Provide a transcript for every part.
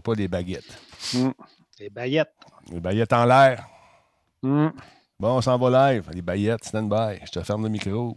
pas des baguettes. Mm. Des baguettes. Les baguettes en l'air. Mm. Bon, on s'en va live. Les baguettes, stand by. Je te ferme le micro.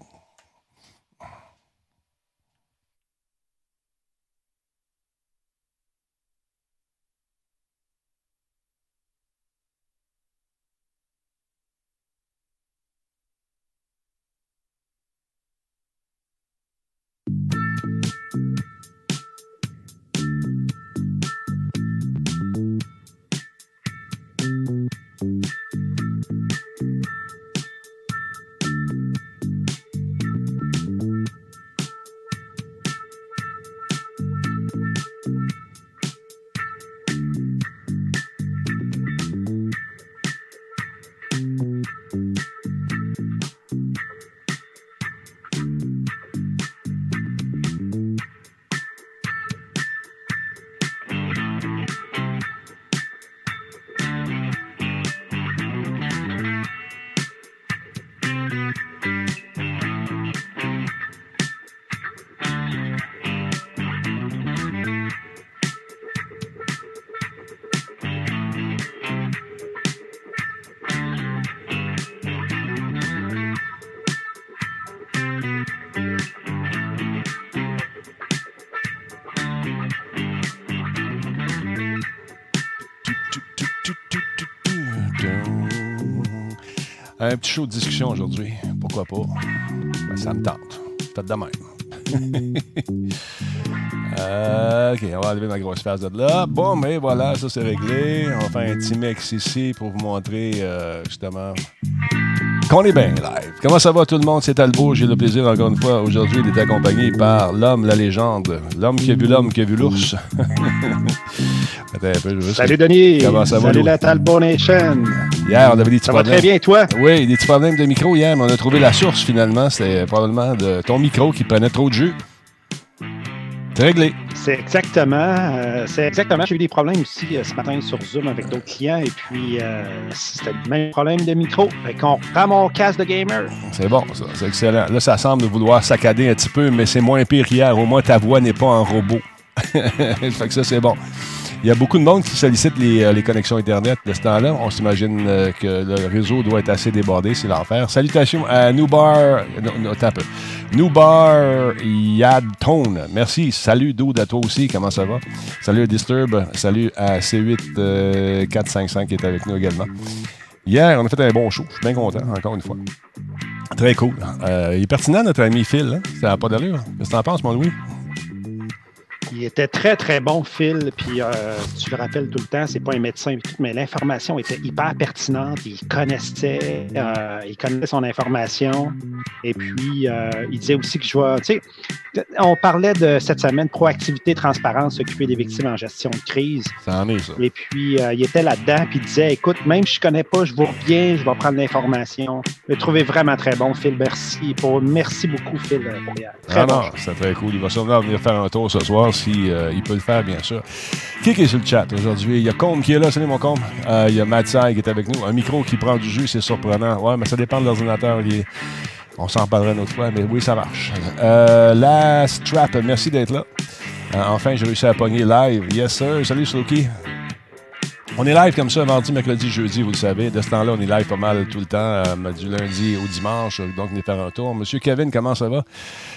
Un petit show de discussion aujourd'hui. Pourquoi pas? Ben, ça me tente. Faites de même. Euh, OK, on va enlever ma grosse face de là. Bon, mais voilà, ça c'est réglé. On va faire un petit mix ici pour vous montrer euh, justement qu'on est bien live. Comment ça va tout le monde? C'est Talbot. J'ai le plaisir encore une fois aujourd'hui d'être accompagné par l'homme, la légende, l'homme qui a vu l'homme qui a vu l'ours. Attends un peu, Salut Denis. Comment ça va? Salut la Talbot Nation. Hier, on avait des petits ça problèmes. va très bien, toi? Oui, des petits problèmes de micro hier, mais on a trouvé la source finalement. C'est probablement de ton micro qui prenait trop de jus. C'est réglé. C'est exactement. Euh, c'est exactement. J'ai eu des problèmes aussi euh, ce matin sur Zoom avec d'autres clients et puis euh, c'était le même problème de micro. Fait qu'on reprend mon casque de gamer. C'est bon, ça. C'est excellent. Là, ça semble vouloir saccader un petit peu, mais c'est moins pire qu'hier. Au moins, ta voix n'est pas en robot. fait que ça, c'est bon. Il y a beaucoup de monde qui sollicite les, euh, les connexions Internet de ce temps-là. On s'imagine euh, que le réseau doit être assez débordé, c'est l'enfer. Salutations à Nubar. Non, non, attends un peu. Nubar Yad Tone. Merci. Salut, Dude, à toi aussi. Comment ça va? Salut à Disturb. Salut à C8455 qui est avec nous également. Hier, on a fait un bon show. Je suis bien content, encore une fois. Très cool. Euh, il est pertinent, notre ami Phil. Hein? Ça n'a pas d'allure. Qu'est-ce que tu en penses, mon Louis? Il était très, très bon, Phil. Puis, euh, tu le rappelles tout le temps, c'est pas un médecin, mais l'information était hyper pertinente. Il connaissait, euh, il connaissait son information. Et puis, euh, il disait aussi que je vois, tu sais, on parlait de cette semaine proactivité, transparence, s'occuper des victimes en gestion de crise. Ça en est, ça. Et puis, il était là-dedans, puis il disait, écoute, même si je connais pas, je vous reviens, je vais prendre l'information. Je l'ai trouvé vraiment très bon, Phil. Merci. Pour, merci beaucoup, Phil, pour. Très ah bon. non, c'est très cool. Il va sûrement venir faire un tour ce soir si euh, il peut le faire, bien sûr. Qui est sur le chat aujourd'hui? Il y a Combe qui est là. Salut, mon Combe. Euh, il y a Matsai qui est avec nous. Un micro qui prend du jus, c'est surprenant. Ouais, mais ça dépend de l'ordinateur. On s'en parlera une autre fois, mais oui, ça marche. Euh, la Strap, merci d'être là. enfin, j'ai réussi à pogner live. Yes, sir. Salut, Sloki. On est live comme ça, mardi, mercredi, jeudi, vous le savez. De ce temps-là, on est live pas mal tout le temps, euh, du lundi au dimanche. Donc, on est faire un tour. Monsieur Kevin, comment ça va?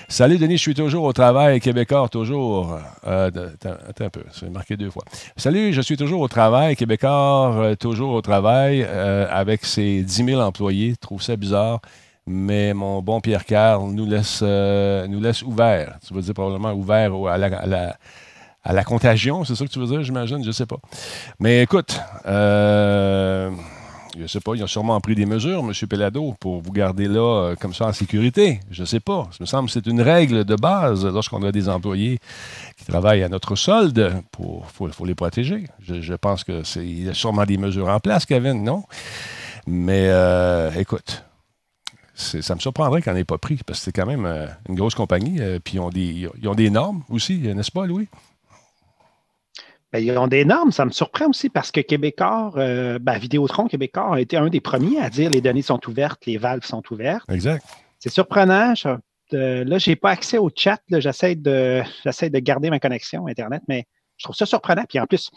Salut, Denis, je suis toujours au travail. Québécois, toujours. Euh, attends un peu, c'est marqué deux fois. Salut, je suis toujours au travail. Québécois, euh, toujours au travail avec ses 10 000 employés. Je trouve ça bizarre. Mais mon bon Pierre Carl nous laisse, nous laisse ouverts. Tu veux dire probablement ouvert à la contagion, c'est ça que tu veux dire, j'imagine, je sais pas. Mais écoute, euh, je sais pas, ils ont sûrement pris des mesures, M. Pelado, pour vous garder là euh, comme ça en sécurité. Je sais pas. Ça me semble que c'est une règle de base lorsqu'on a des employés qui travaillent à notre solde. Il faut, les protéger. Je, pense qu'il y a sûrement des mesures en place, Kevin, non? Mais euh, écoute, ça me surprendrait qu'on n'ait pas pris, parce que c'est quand même euh, une grosse compagnie, puis ils ont, des, ils ont des normes aussi, n'est-ce pas, Louis? Ben, ils ont des normes. Ça me surprend aussi parce que Québécois, euh, ben, Vidéotron Québécois a été un des premiers à dire les données sont ouvertes, les valves sont ouvertes. Exact. C'est surprenant. là, je n'ai pas accès au chat. J'essaie de, de garder ma connexion Internet, mais je trouve ça surprenant. Puis en plus,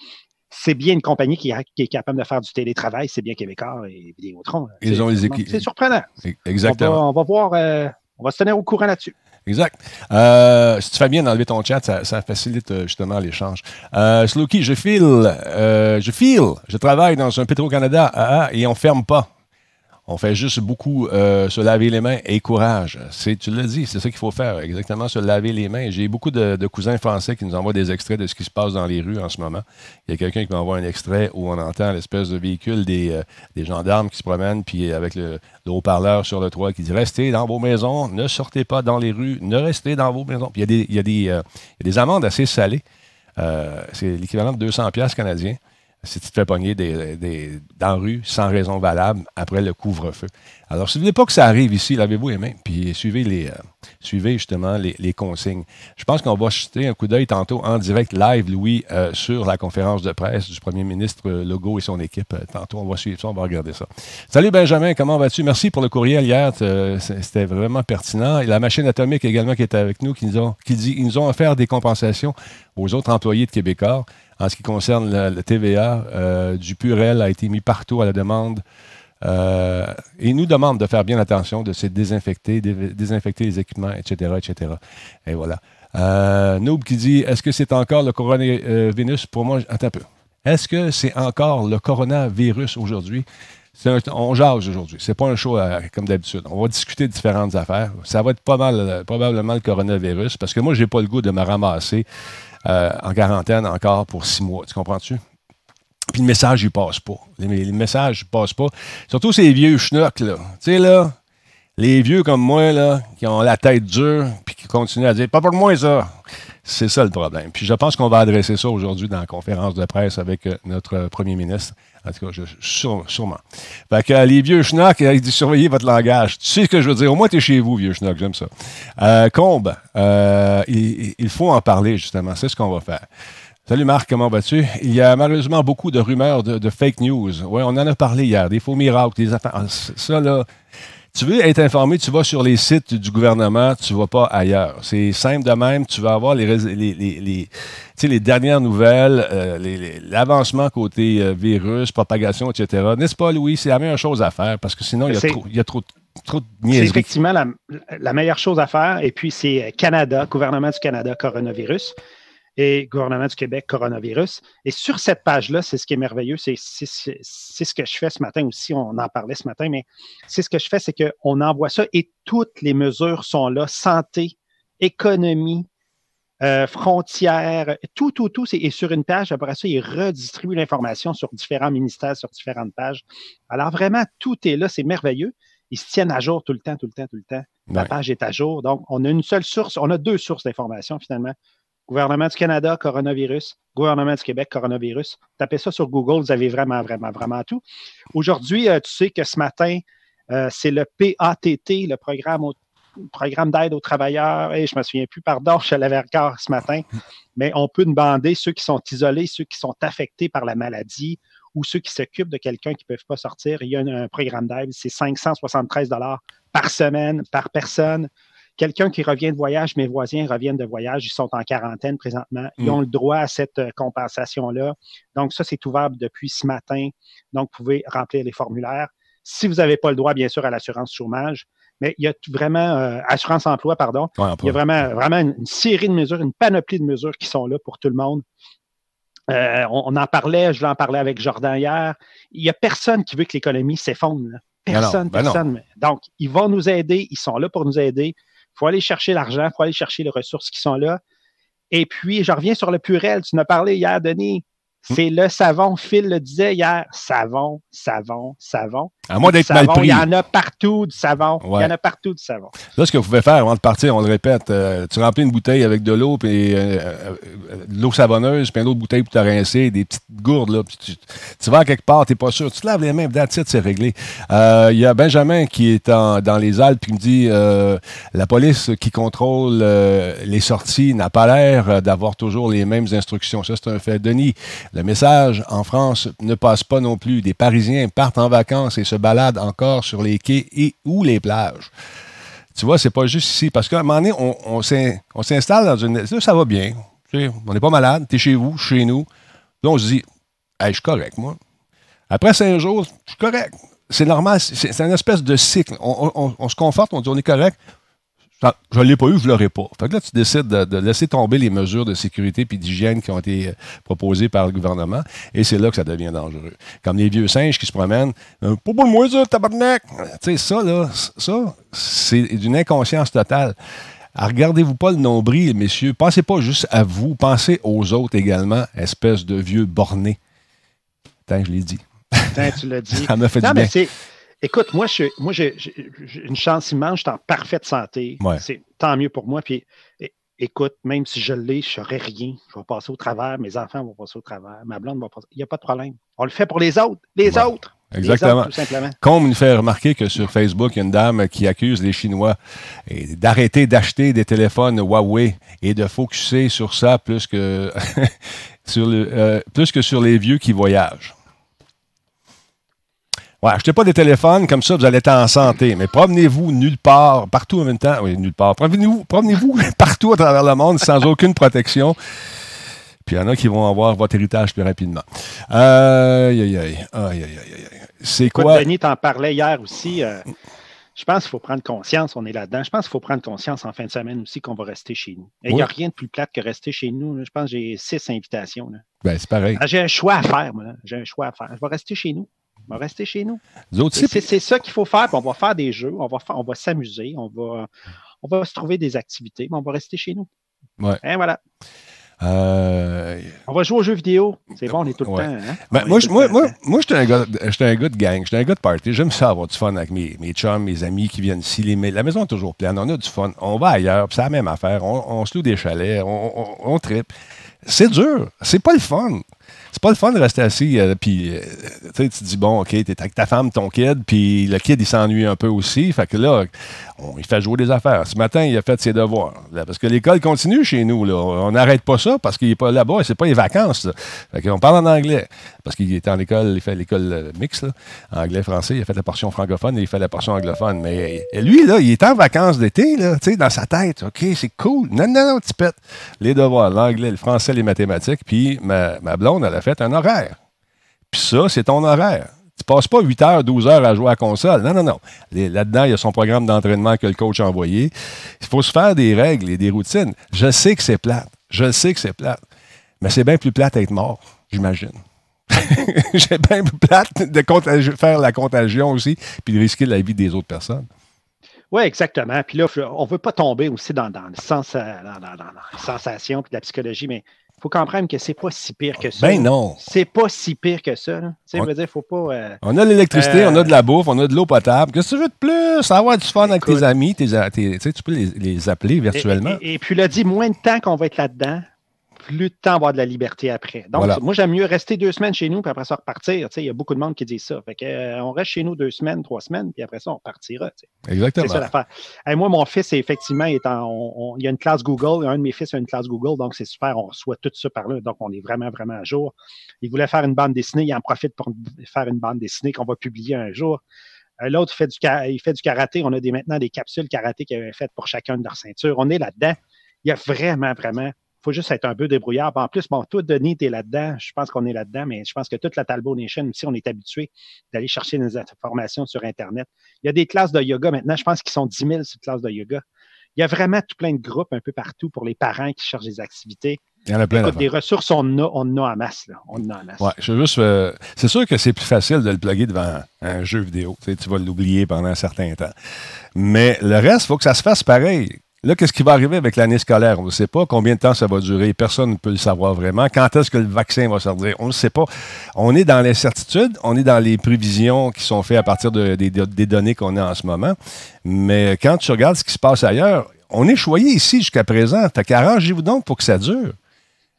c'est bien une compagnie qui, est capable de faire du télétravail, c'est bien Québécois et Vidéotron. Ils ont les C'est surprenant. Exactement. On va, voir, euh, on va se tenir au courant là-dessus. Exact. Euh, si tu fais bien d'enlever ton chat, ça, facilite euh, justement l'échange. Euh, je file, euh, je file, je travaille dans un Petro-Canada ah, ah, et on ferme pas. On fait juste beaucoup euh, se laver les mains et courage. Tu l'as dit, c'est ça qu'il faut faire, exactement, se laver les mains. J'ai beaucoup de, cousins français qui nous envoient des extraits de ce qui se passe dans les rues en ce moment. Il y a quelqu'un qui m'envoie un extrait où on entend l'espèce de véhicule des, euh, gendarmes qui se promènent, puis avec le, haut-parleur sur le toit qui dit Restez dans vos maisons, ne sortez pas dans les rues, ne restez dans vos maisons. Il y a des, il y a des, euh, amendes assez salées. c'est l'équivalent de 200 pièces canadiens si tu te fais pogner des, des, dans la rue sans raison valable après le couvre-feu. Alors, si vous voulez pas que ça arrive ici, lavez-vous les mains, puis suivez, les, euh, suivez justement les, consignes. Je pense qu'on va jeter un coup d'œil tantôt en direct live, Louis, euh, sur la conférence de presse du premier ministre Legault et son équipe. Euh, tantôt, on va suivre ça, on va regarder ça. Salut Benjamin, comment vas-tu? Merci pour le courriel hier, c'était vraiment pertinent. Et la machine atomique également qui était avec nous, qui nous ont, qui dit, ils nous ont offert des compensations aux autres employés de Québécois. En ce qui concerne le, TVA, euh, du Purel a été mis partout à la demande. Euh, et nous demande de faire bien attention, de se désinfecter, désinfecter les équipements, etc., etc. Et voilà. Euh, Noob qui dit, est-ce que c'est encore le coronavirus? Pour moi, attends un peu. Est-ce que c'est encore le coronavirus aujourd'hui? on jase aujourd'hui. C'est pas un show comme d'habitude. On va discuter de différentes affaires. Ça va être pas mal, probablement le coronavirus, parce que moi, j'ai pas le goût de me ramasser euh, en quarantaine encore pour six mois. Tu comprends-tu? Puis le message, il passe pas. Le, message, il passe pas. Surtout ces vieux schnocks, là. Tu sais, là, les vieux comme moi, là, qui ont la tête dure, puis qui continuent à dire, pas pour moi, ça. C'est ça le problème. Puis je pense qu'on va adresser ça aujourd'hui dans la conférence de presse avec euh, notre premier ministre. En tout cas, je, sûrement. Fait que les vieux schnocks, il dit surveillez votre langage. Tu sais ce que je veux dire? Au moins, tu es chez vous, vieux schnock. J'aime ça. Euh, Combe, euh, il, faut en parler, justement. C'est ce qu'on va faire. Salut Marc, comment vas-tu? Il y a malheureusement beaucoup de rumeurs de, fake news. Oui, on en a parlé hier. Des faux miracles, des affaires. Ah, ça, là, tu veux être informé, tu vas sur les sites du gouvernement, tu ne vas pas ailleurs. C'est simple de même, tu vas avoir les, les, les, les dernières nouvelles, euh, l'avancement côté euh, virus, propagation, etc. N'est-ce pas, Louis? C'est la meilleure chose à faire parce que sinon, il y a trop, il y a trop, trop de niaiseries. C'est effectivement la, la, meilleure chose à faire. Et puis, c'est Canada, gouvernement du Canada, coronavirus et gouvernement du Québec, coronavirus. Et sur cette page-là, c'est ce qui est merveilleux, c'est ce que je fais ce matin aussi, on en parlait ce matin, mais c'est ce que je fais, c'est qu'on envoie ça et toutes les mesures sont là, santé, économie, euh, frontières, tout, tout, tout, c'est sur une page. Après ça, il redistribue l'information sur différents ministères, sur différentes pages. Alors vraiment, tout est là, c'est merveilleux. Ils se tiennent à jour tout le temps, tout le temps, tout le temps. La page est à jour. Donc, on a une seule source, on a deux sources d'information finalement. Gouvernement du Canada, coronavirus. Gouvernement du Québec, coronavirus. Tapez ça sur Google, vous avez vraiment, vraiment, vraiment tout. Aujourd'hui, euh, tu sais que ce matin, euh, c'est le PATT, le programme, programme d'aide aux travailleurs. Et je ne me souviens plus, pardon, je l'avais encore ce matin. Mais on peut demander ceux qui sont isolés, ceux qui sont affectés par la maladie ou ceux qui s'occupent de quelqu'un qui ne peuvent pas sortir. Il y a un, un programme d'aide, c'est 573 par semaine, par personne. Quelqu'un qui revient de voyage, mes voisins reviennent de voyage, ils sont en quarantaine présentement. Ils mm. ont le droit à cette euh, compensation-là. Donc, ça, c'est ouvert depuis ce matin. Donc, vous pouvez remplir les formulaires. Si vous n'avez pas le droit, bien sûr, à l'assurance chômage, mais il y a vraiment, euh, assurance emploi, pardon, il y a vraiment, vraiment une, série de mesures, une panoplie de mesures qui sont là pour tout le monde. Euh, on, en parlait, je l'en parlais avec Jordan hier. Il n'y a personne qui veut que l'économie s'effondre. Personne, ben personne. Donc, ils vont nous aider, ils sont là pour nous aider. Il faut aller chercher l'argent, il faut aller chercher les ressources qui sont là. Et puis, je reviens sur le purel. Tu en as parlé hier, Denis. Hmm. C'est le savon. Phil le disait hier. Savon, savon, savon. À moins d'être mal pris. Il y en a partout du savon. Il y en a partout du savon. Là, ce que vous pouvez faire avant de partir, on le répète, euh, tu remplis une bouteille avec de l'eau, puis euh, euh, de l'eau savonneuse, puis une autre bouteille pour te rincer, des petites gourdes. Là, tu, vas à quelque part, tu n'es pas sûr. Tu te laves les mains, that's c'est réglé. Il y a Benjamin qui est dans les Alpes qui me dit la police qui contrôle les sorties n'a pas l'air d'avoir toujours les mêmes instructions. Ça, c'est un fait. Denis, le message en France ne passe pas non plus. Des Parisiens partent en vacances et se baladent encore sur les quais et ou les plages. Tu vois, c'est pas juste ici. Parce qu'à un moment donné, on, on s'installe dans une. ça va bien. on n'est pas malade, tu es chez vous, chez nous. Là, on se dit, je suis correct, moi. Après cinq jours, je suis correct. C'est normal, c'est une espèce de cycle. On, se conforte, on dit, on est correct. Je ne l'ai pas eu, je ne l'aurai pas. Fait que là, tu décides de, laisser tomber les mesures de sécurité et d'hygiène qui ont été euh, proposées par le gouvernement. Et c'est là que ça devient dangereux. Comme les vieux singes qui se promènent. Euh, pas pour moi, ça, tabarnak! Tu sais, ça, là, ça, c'est d'une inconscience totale. Ah, regardez-vous pas le nombril, messieurs. Pensez pas juste à vous, pensez aux autres également, espèce de vieux bornés. Tant je l'ai dit. Tant tu l'as dit. ça m'a fait du bien. Écoute, moi, j'ai moi, une chance immense, je suis en parfaite santé. C'est tant mieux pour moi. Puis, écoute, même si je l'ai, je ne ferai rien. Je vais passer au travers, mes enfants vont passer au travers, ma blonde va passer. Il n'y a pas de problème. On le fait pour les autres. Les autres. Exactement. Comme nous fait remarquer que sur Facebook, il y a une dame qui accuse les Chinois d'arrêter d'acheter des téléphones Huawei et de focuser sur ça plus que, sur le, euh, plus que sur les vieux qui voyagent. Ouais, achetez pas des téléphones, comme ça vous allez être en santé. Mais promenez-vous nulle part, partout en même temps. Oui, nulle part. Promenez-vous promenez partout à travers le monde sans aucune protection. Puis il y en a qui vont avoir votre héritage plus rapidement. Aïe, aïe, aïe. Aïe, aïe, aïe. C'est quoi? Denis t'en parlait hier aussi. Euh, je pense qu'il faut prendre conscience, on est là-dedans. Je pense qu'il faut prendre conscience en fin de semaine aussi qu'on va rester chez nous. Il n'y a rien de plus plate que rester chez nous. Je pense que j'ai six invitations. Ben, c'est pareil. Ah, j'ai un choix à faire, moi. J'ai un choix à faire. Je vais rester chez nous. On va rester chez nous. C'est ça qu'il faut faire. On va faire des jeux, on va, on va s'amuser, on va, on va se trouver des activités, mais on va rester chez nous. Ouais. Et voilà. Euh, on va jouer aux jeux vidéo. C'est bon, on est tout le temps. Hein? Ben, moi, moi, moi, moi j'étais un, gars, un gars de gang, j'étais un gars de party. J'aime ça avoir du fun avec mes, mes chums, mes amis qui viennent ici. Les, la maison est toujours pleine, on a du fun. On va ailleurs, c'est la même affaire. On, on, se loue des chalets, on, on, on tripe. C'est dur, c'est pas le fun c'est pas le fun de rester assis, euh, puis euh, tu te dis, bon, OK, t'es avec ta femme, ton kid, puis le kid, il s'ennuie un peu aussi. Fait que là, il fait jouer des affaires. Ce matin, il a fait ses devoirs. parce que l'école continue chez nous. On n'arrête pas ça parce qu'il n'est pas là-bas, c'est pas les vacances. Qu'on parle en anglais. Parce qu'il était en école, il fait l'école euh, mixte, anglais-français, il a fait la portion francophone et il fait la portion anglophone. Mais lui, là, il est en vacances d'été, là, dans sa tête. OK, c'est cool. Non, non, non, tu pètes. Les devoirs, l'anglais, le français, les mathématiques. Puis ma blonde, elle a fait un horaire. Puis ça, c'est ton horaire. Tu passes pas 8 heures, 12 heures à jouer à console. Non, non, non. Là-dedans, il y a son programme d'entraînement que le coach a envoyé. Il faut se faire des règles et des routines. Je sais que c'est plate. Je sais que c'est plate. Mais c'est bien plus plate d'être mort, j'imagine. J'ai bien plus plate de faire la contagion aussi, puis de risquer la vie des autres personnes. Oui, exactement. Puis là, on ne veut pas tomber aussi dans, dans, le sens, dans, dans, dans la sensation puis la psychologie, mais faut comprendre que c'est pas si pire que ça. Ben non. C'est pas si pire que ça. On, dire, faut pas. Euh, on a l'électricité, on a de la bouffe, on a de l'eau potable. Qu'est-ce que tu veux de plus? Avoir du fun avec tes amis, tes, tu peux les, les appeler virtuellement. Et, et, puis, a dit moins de temps qu'on va être là-dedans, plus de temps avoir de la liberté après. Donc, moi, j'aime mieux rester deux semaines chez nous, puis après ça repartir. Il y a beaucoup de monde qui dit ça. Fait que, euh, on reste chez nous deux semaines, trois semaines, puis après ça, on partira. Exactement. C'est ça l'affaire. moi, mon fils, effectivement, est en, il y a une classe Google. Un de mes fils a une classe Google, donc c'est super. On reçoit tout ça par là. Donc, on est vraiment, vraiment à jour. Il voulait faire une bande dessinée. Il en profite pour faire une bande dessinée qu'on va publier un jour. Euh, l'autre fait du, il fait du karaté. On a des, maintenant des capsules karaté qu'il avait faites pour chacun de leurs ceintures. On est là-dedans. Il y a vraiment, vraiment faut juste être un peu débrouillard. En plus, bon, toi, Denis, tu es là-dedans. Je pense qu'on est là-dedans, mais je pense que toute la Talbot Nation aussi, on est habitué d'aller chercher des informations sur Internet. Il y a des classes de yoga maintenant. Je pense qu'ils sont 10 000 sur classes de yoga. Il y a vraiment tout plein de groupes un peu partout pour les parents qui cherchent des activités. Il y en a plein. des ressources, on en a, on a en masse. Là. On a en masse. Ouais, je juste, euh, c'est sûr que c'est plus facile de le plugger devant un jeu vidéo. Tu, sais, tu vas l'oublier pendant un certain temps. Mais le reste, il faut que ça se fasse pareil. Là, qu'est-ce qui va arriver avec l'année scolaire? On ne sait pas combien de temps ça va durer? Personne ne peut le savoir vraiment. Quand est-ce que le vaccin va sortir? On ne sait pas. On est dans l'incertitude, on est dans les prévisions qui sont faites à partir des données qu'on a en ce moment. Mais quand tu regardes ce qui se passe ailleurs, on est choyé ici jusqu'à présent. Fait qu'arrangez-vous donc pour que ça dure.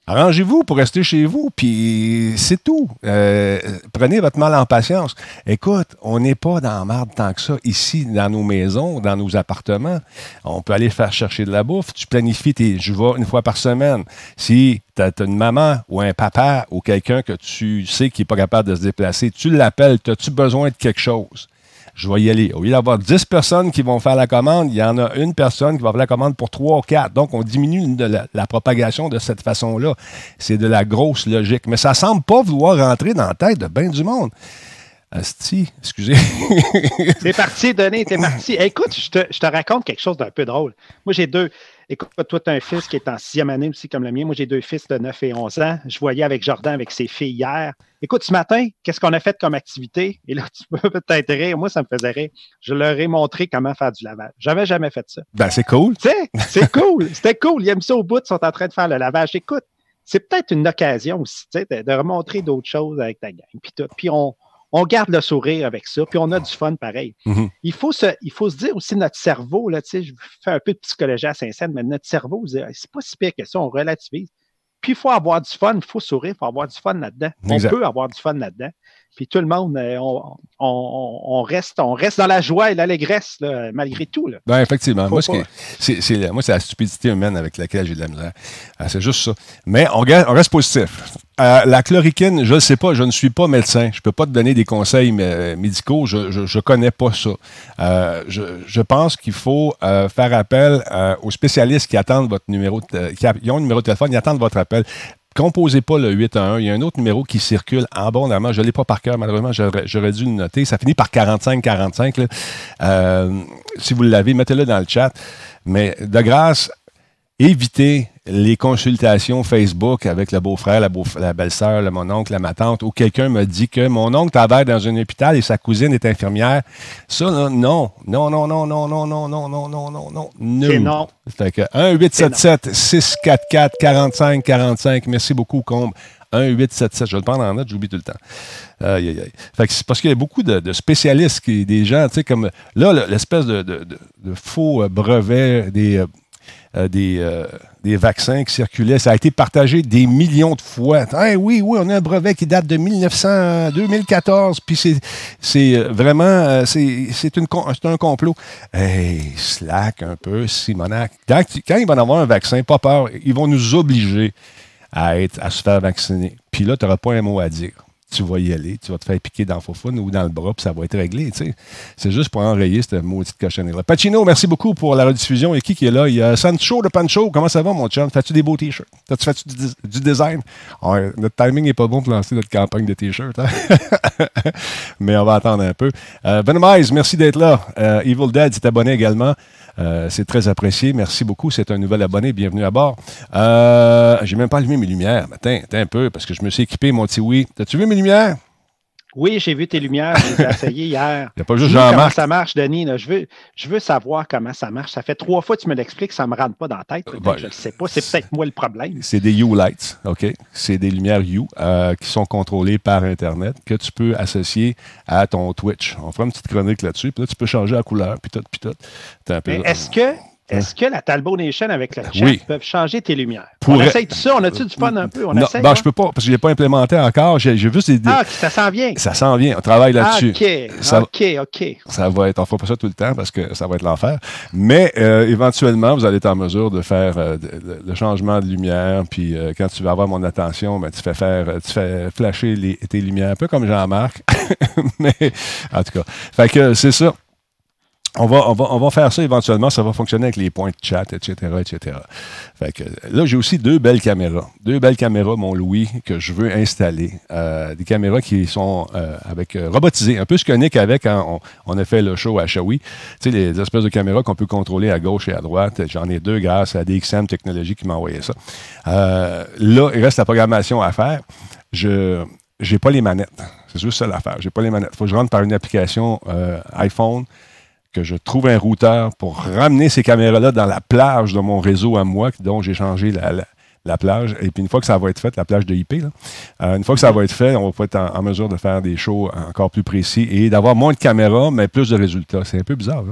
Arrangez-vous pour rester chez vous, puis c'est tout. Euh, prenez votre mal en patience. Écoute, on n'est pas dans la marde tant que ça ici, dans nos maisons, dans nos appartements. On peut aller faire chercher de la bouffe. Tu planifies tes je vais une fois par semaine. Si tu as, une maman ou un papa ou quelqu'un que tu sais qui n'est pas capable de se déplacer, tu l'appelles. As-tu besoin de quelque chose? Je vais y aller. Au lieu d'avoir 10 personnes qui vont faire la commande, il y en a une personne qui va faire la commande pour 3 ou 4. Donc, on diminue la, la, propagation de cette façon-là. C'est de la grosse logique. Mais ça semble pas vouloir rentrer dans la tête de bien du monde. Asti, excusez. c'est parti, Denis, c'est parti. Écoute, je te, je te, raconte quelque chose d'un peu drôle. Moi, j'ai deux. Écoute, toi, tu as un fils qui est en sixième année aussi, comme le mien. Moi, j'ai deux fils de 9 et 11 ans. Je voyais avec Jordan, avec ses filles hier. Écoute, ce matin, qu'est-ce qu'on a fait comme activité? Et là, tu peux peut-être rire. Moi, ça me faisait rire. Je leur ai montré comment faire du lavage. J'avais jamais fait ça. Ben, c'est cool. Tu sais, c'est cool. C'était cool. Ils aiment ça au bout. Ils sont en train de faire le lavage. Écoute, c'est peut-être une occasion aussi, tu sais, de, de remontrer d'autres choses avec ta gang. Puis, tout. Puis on, on garde le sourire avec ça, puis on a du fun pareil. Mhm. il, faut se, il faut se dire aussi notre cerveau, là, je fais un peu de psychologie à Saint-Saëns, mais notre cerveau, c'est pas si pire que ça, on relativise. Puis il faut avoir du fun, il faut sourire, il faut avoir du fun là-dedans. On peut avoir du fun là-dedans. Puis tout le monde, euh, on, reste, on reste dans la joie et l'allégresse, malgré tout. Là. Ben, effectivement. Moi, c'est, c'est la stupidité humaine avec laquelle j'ai de la misère. Ah, c'est juste ça. Mais on, reste positif. Euh, la chloroquine, je ne sais pas, je ne suis pas médecin. Je ne peux pas te donner des conseils médicaux. Je ne connais pas ça. Euh, je, pense qu'il faut faire appel aux spécialistes qui attendent votre numéro, qui ont un numéro de téléphone, ils attendent votre appel composez pas le 8 à 1. Il y a un autre numéro qui circule abondamment. Je ne l'ai pas par cœur, malheureusement, j'aurais dû le noter. Ça finit par 45-45. Euh, si vous l'avez, mettez-le dans le chat. Mais de grâce, évitez les consultations Facebook avec le beau-frère, la, beau la belle-sœur, le mon oncle, la ma tante, où quelqu'un me dit que mon oncle travaille dans un hôpital et sa cousine est infirmière. Ça, non, non, non, non, non, non, non, non, non, non, non, non, non. C'est non. Fait que 1-877-644-4545. Merci beaucoup, Combe. 1-877. Je vais le prendre en note, j'oublie tout le temps. Aïe, aïe, aïe. Fait que c'est parce qu'il y a beaucoup de, spécialistes, qui, des gens, tu sais, comme là, l'espèce de, de, de, faux brevets, des euh, des, euh, des, vaccins qui circulaient. Ça a été partagé des millions de fois. oui, oui, on a un brevet qui date de 1900, 2014, puis c'est euh, vraiment c'est un complot. Hey, slack un peu, Simonac. Quand, quand ils vont avoir un vaccin, pas peur, ils vont nous obliger à, être, à se faire vacciner. Puis là, tu n'auras pas un mot à dire tu vas y aller, tu vas te faire piquer dans le ou dans le bras, puis ça va être réglé. C'est juste pour enrayer cette maudite cochonnerie-là. Pacino, merci beaucoup pour la rediffusion. Et qui est là? Il y a Sancho de Pancho. Comment ça va, mon chum? Fais-tu des beaux t-shirts? Fais du, design? notre timing n'est pas bon pour lancer notre campagne de t-shirts. Hein? Mais on va attendre un peu. Euh, merci d'être là. Euh, Evil Dead s'est abonné également. Euh, c'est très apprécié. Merci beaucoup. C'est un nouvel abonné. Bienvenue à bord. Euh, J'ai même pas allumé mes lumières. Attends, attends un peu, parce que je me suis équipé, mon petit oui. T'as-tu vu mes lumières? Oui, j'ai vu tes lumières, j'ai essayé hier. Il n'y a pas juste. Comment ça marche, Denis? Je, veux, je veux savoir comment ça marche. Ça fait trois fois que tu me l'expliques, ça ne me rentre pas dans la tête. je ne sais pas. C'est peut-être moi le problème. C'est des U-Lights, OK? C'est des lumières U euh, qui sont contrôlées par Internet que tu peux associer à ton Twitch. On fera une petite chronique là-dessus. Puis là, tu peux changer la couleur, puis tout, puis tout. Est-ce que est-ce que la Talbot Nation avec le chat peuvent changer tes lumières? On essaye tout ça, on a-tu du fun un peu? On non, essaye, ben, je peux pas, parce que je l'ai pas implémenté encore. J'ai juste des, Ah, ça s'en vient. Ça s'en vient, on travaille là-dessus. OK, OK, OK. Ça va être, on fera pas ça tout le temps parce que ça va être l'enfer. Mais euh, éventuellement, vous allez être en mesure de faire euh, le changement de lumière. Puis euh, quand tu vas avoir mon attention, ben, tu fais faire, tu fais flasher les, tes lumières, un peu comme Jean-Marc. Mais en tout cas, fait que c'est ça. On va, on, va, on va faire ça éventuellement, ça va fonctionner avec les points de chat, etc., etc. Fait que, là, j'ai aussi deux belles caméras. Deux belles caméras, mon Louis, que je veux installer. Euh, des caméras qui sont euh, avec euh, robotisées, un peu ce que Nick avait quand on, a fait le show à Shawi. Tu sais, les espèces de caméras qu'on peut contrôler à gauche et à droite. J'en ai deux grâce à DXM Technologies qui m'a envoyé ça. là, il reste la programmation à faire. Je n'ai pas les manettes. C'est juste ça l'affaire. J'ai pas les manettes. Il faut que je rentre par une application iPhone que je trouve un routeur pour ramener ces caméras-là dans la plage de mon réseau à moi, dont j'ai changé la, la plage. Et puis une fois que ça va être fait, la plage de IP, euh, une fois que ça va être fait, on va être en, mesure de faire des shows encore plus précis et d'avoir moins de caméras, mais plus de résultats. C'est un peu bizarre.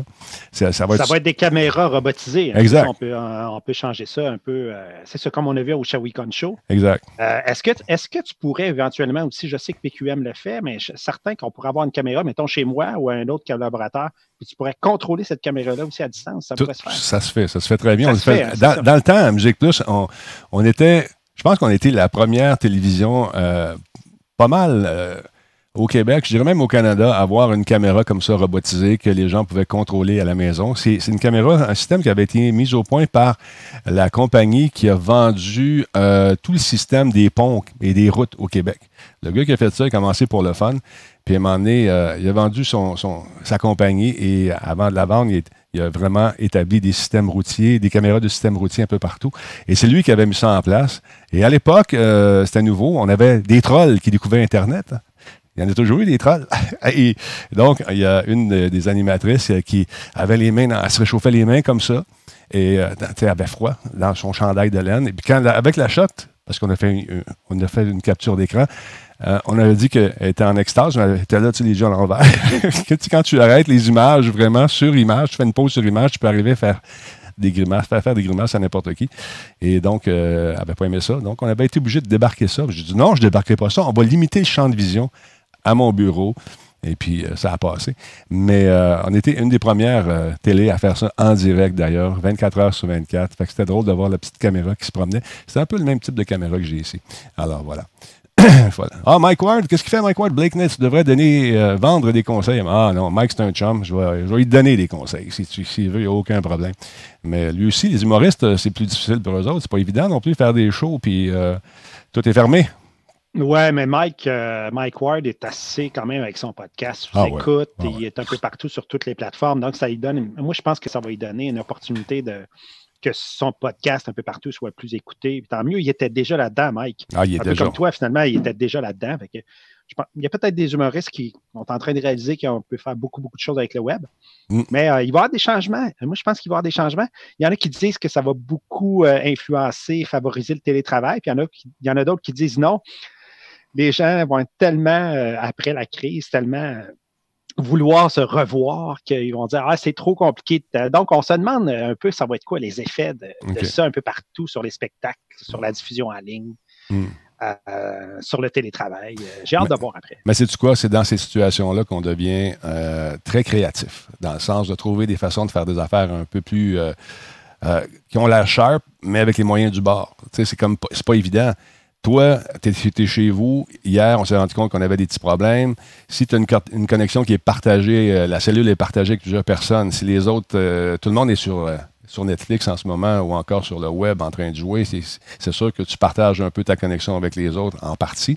Ça, va être... des caméras robotisées. Hein? Exact. Euh, on peut, changer ça un peu. Euh, c'est ça comme on a vu au Shawicon Show. Exact. est-ce, que, est-ce que tu pourrais éventuellement aussi, je sais que PQM le fait, mais certain qu'on pourrait avoir une caméra, mettons chez moi ou un autre collaborateur, puis tu pourrais contrôler cette caméra-là aussi à distance. Ça pourrait se faire. Ça se fait, ça se fait très bien. On fait, hein, dans, le temps, à Musique Plus, on, était, je pense qu'on était la première télévision euh, pas mal. Euh, au Québec, je dirais même au Canada, avoir une caméra comme ça robotisée que les gens pouvaient contrôler à la maison. C'est une caméra, un système qui avait été mis au point par la compagnie qui a vendu euh, tout le système des ponts et des routes au Québec. Le gars qui a fait ça a commencé pour le fun. Puis à un moment donné, euh, il a vendu son, sa compagnie et avant de la vendre, il, a vraiment établi des systèmes routiers, des caméras de système routier un peu partout. Et c'est lui qui avait mis ça en place. Et à l'époque, euh, c'était nouveau. On avait des trolls qui découvraient Internet. Il y en a toujours eu des trolls. Et donc, il y a une des animatrices euh, qui avait les mains, elle se réchauffait les mains comme ça, et euh, elle avait froid dans son chandail de laine. Et puis, quand, avec la shot, parce qu'on a fait une, a fait une capture d'écran, euh, on avait dit qu'elle était en extase, mais elle était là, tu sais, les yeux à l'envers. quand tu arrêtes les images vraiment sur image, tu fais une pause sur image, tu peux arriver à faire des grimaces, faire, faire des grimaces à n'importe qui. Et donc, elle n'avait pas aimé ça. Donc, on avait été obligé de débarquer ça. J'ai dit non, je ne débarquerai pas ça. On va limiter le champ de vision à mon bureau. Et puis, euh, ça a passé. Mais euh, on était une des premières euh, télé à faire ça en direct, d'ailleurs, 24 heures sur 24. Fait que c'était drôle de voir la petite caméra qui se promenait. C'est un peu le même type de caméra que j'ai ici. Alors, voilà. Ah, Mike Ward, qu'est-ce qu'il fait, Mike Ward? Blake Ness devrait donner, vendre des conseils. Ah non, Mike, c'est un chum. Je vais, lui donner des conseils. S'il si, veut, il n'y a aucun problème. Mais lui aussi, les humoristes, c'est plus difficile pour eux autres. C'est pas évident non plus de faire des shows, puis tout est fermé. Ouais, mais Mike, euh, Mike Ward est assez quand même avec son podcast. Ah écoute, ah il est un peu partout sur toutes les plateformes. Donc, ça lui donne. Moi, je pense que ça va lui donner une opportunité de que son podcast un peu partout soit plus écouté. tant mieux, il était déjà là-dedans, Mike. Ah, il est déjà. comme toi, finalement, il était déjà là-dedans. il y a peut-être des humoristes qui sont en train de réaliser qu'on peut faire beaucoup, beaucoup de choses avec le web. Mm. Mais euh, il va y avoir des changements. Moi, je pense qu'il va y avoir des changements. Il y en a qui disent que ça va beaucoup euh, influencer, favoriser le télétravail. Puis il y en a, il y en a d'autres qui disent non les gens vont être tellement, euh, après la crise, tellement euh, vouloir se revoir qu'ils vont dire Ah, c'est trop compliqué. Donc, on se demande un peu, ça va être quoi les effets de, ça un peu partout sur les spectacles, sur la diffusion en ligne. Hmm. Euh, sur le télétravail. J'ai hâte de voir après. Mais c'est quoi? C'est dans ces situations-là qu'on devient très créatif, dans le sens de trouver des façons de faire des affaires un peu plus. qui ont l'air sharp, mais avec les moyens du bord. C'est comme c'est pas évident. Toi, tu chez vous. Hier, on s'est rendu compte qu'on avait des petits problèmes. Si tu as une, connexion qui est partagée, euh, la cellule est partagée avec plusieurs personnes. Si les autres, euh, tout le monde est sur, euh, sur Netflix en ce moment ou encore sur le web en train de jouer, c'est sûr que tu partages un peu ta connexion avec les autres en partie.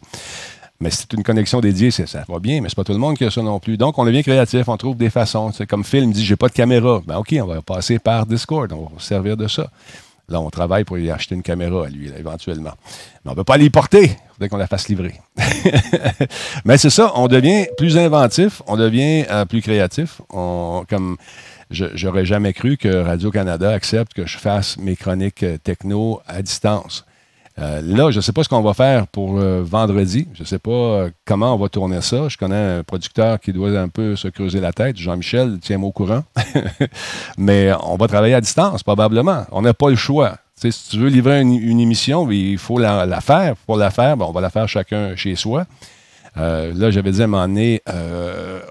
Mais si c'est une connexion dédiée, ça va bien, mais c'est pas tout le monde qui a ça non plus. Donc, on est bien créatif, on trouve des façons. comme Phil me dit, j'ai pas de caméra. Ben OK, on va passer par Discord, on va se servir de ça. Là, on travaille pour lui acheter une caméra à lui, éventuellement. Mais on ne peut pas l'y porter. Il faudrait qu'on la fasse livrer. Mais c'est ça, on devient plus inventif, on devient euh, plus créatif. comme je n'aurais jamais cru que Radio-Canada accepte que je fasse mes chroniques euh, techno à distance. Euh, là, je ne sais pas ce qu'on va faire pour euh, vendredi. Je ne sais pas euh, comment on va tourner ça. Je connais un producteur qui doit un peu se creuser la tête. Jean-Michel, tiens-moi au courant. Mais on va travailler à distance, probablement. On n'a pas le choix. si tu veux livrer une, émission, il faut la, faire. Pour la faire, on va la faire chacun chez soi. là, j'avais dit à un moment donné,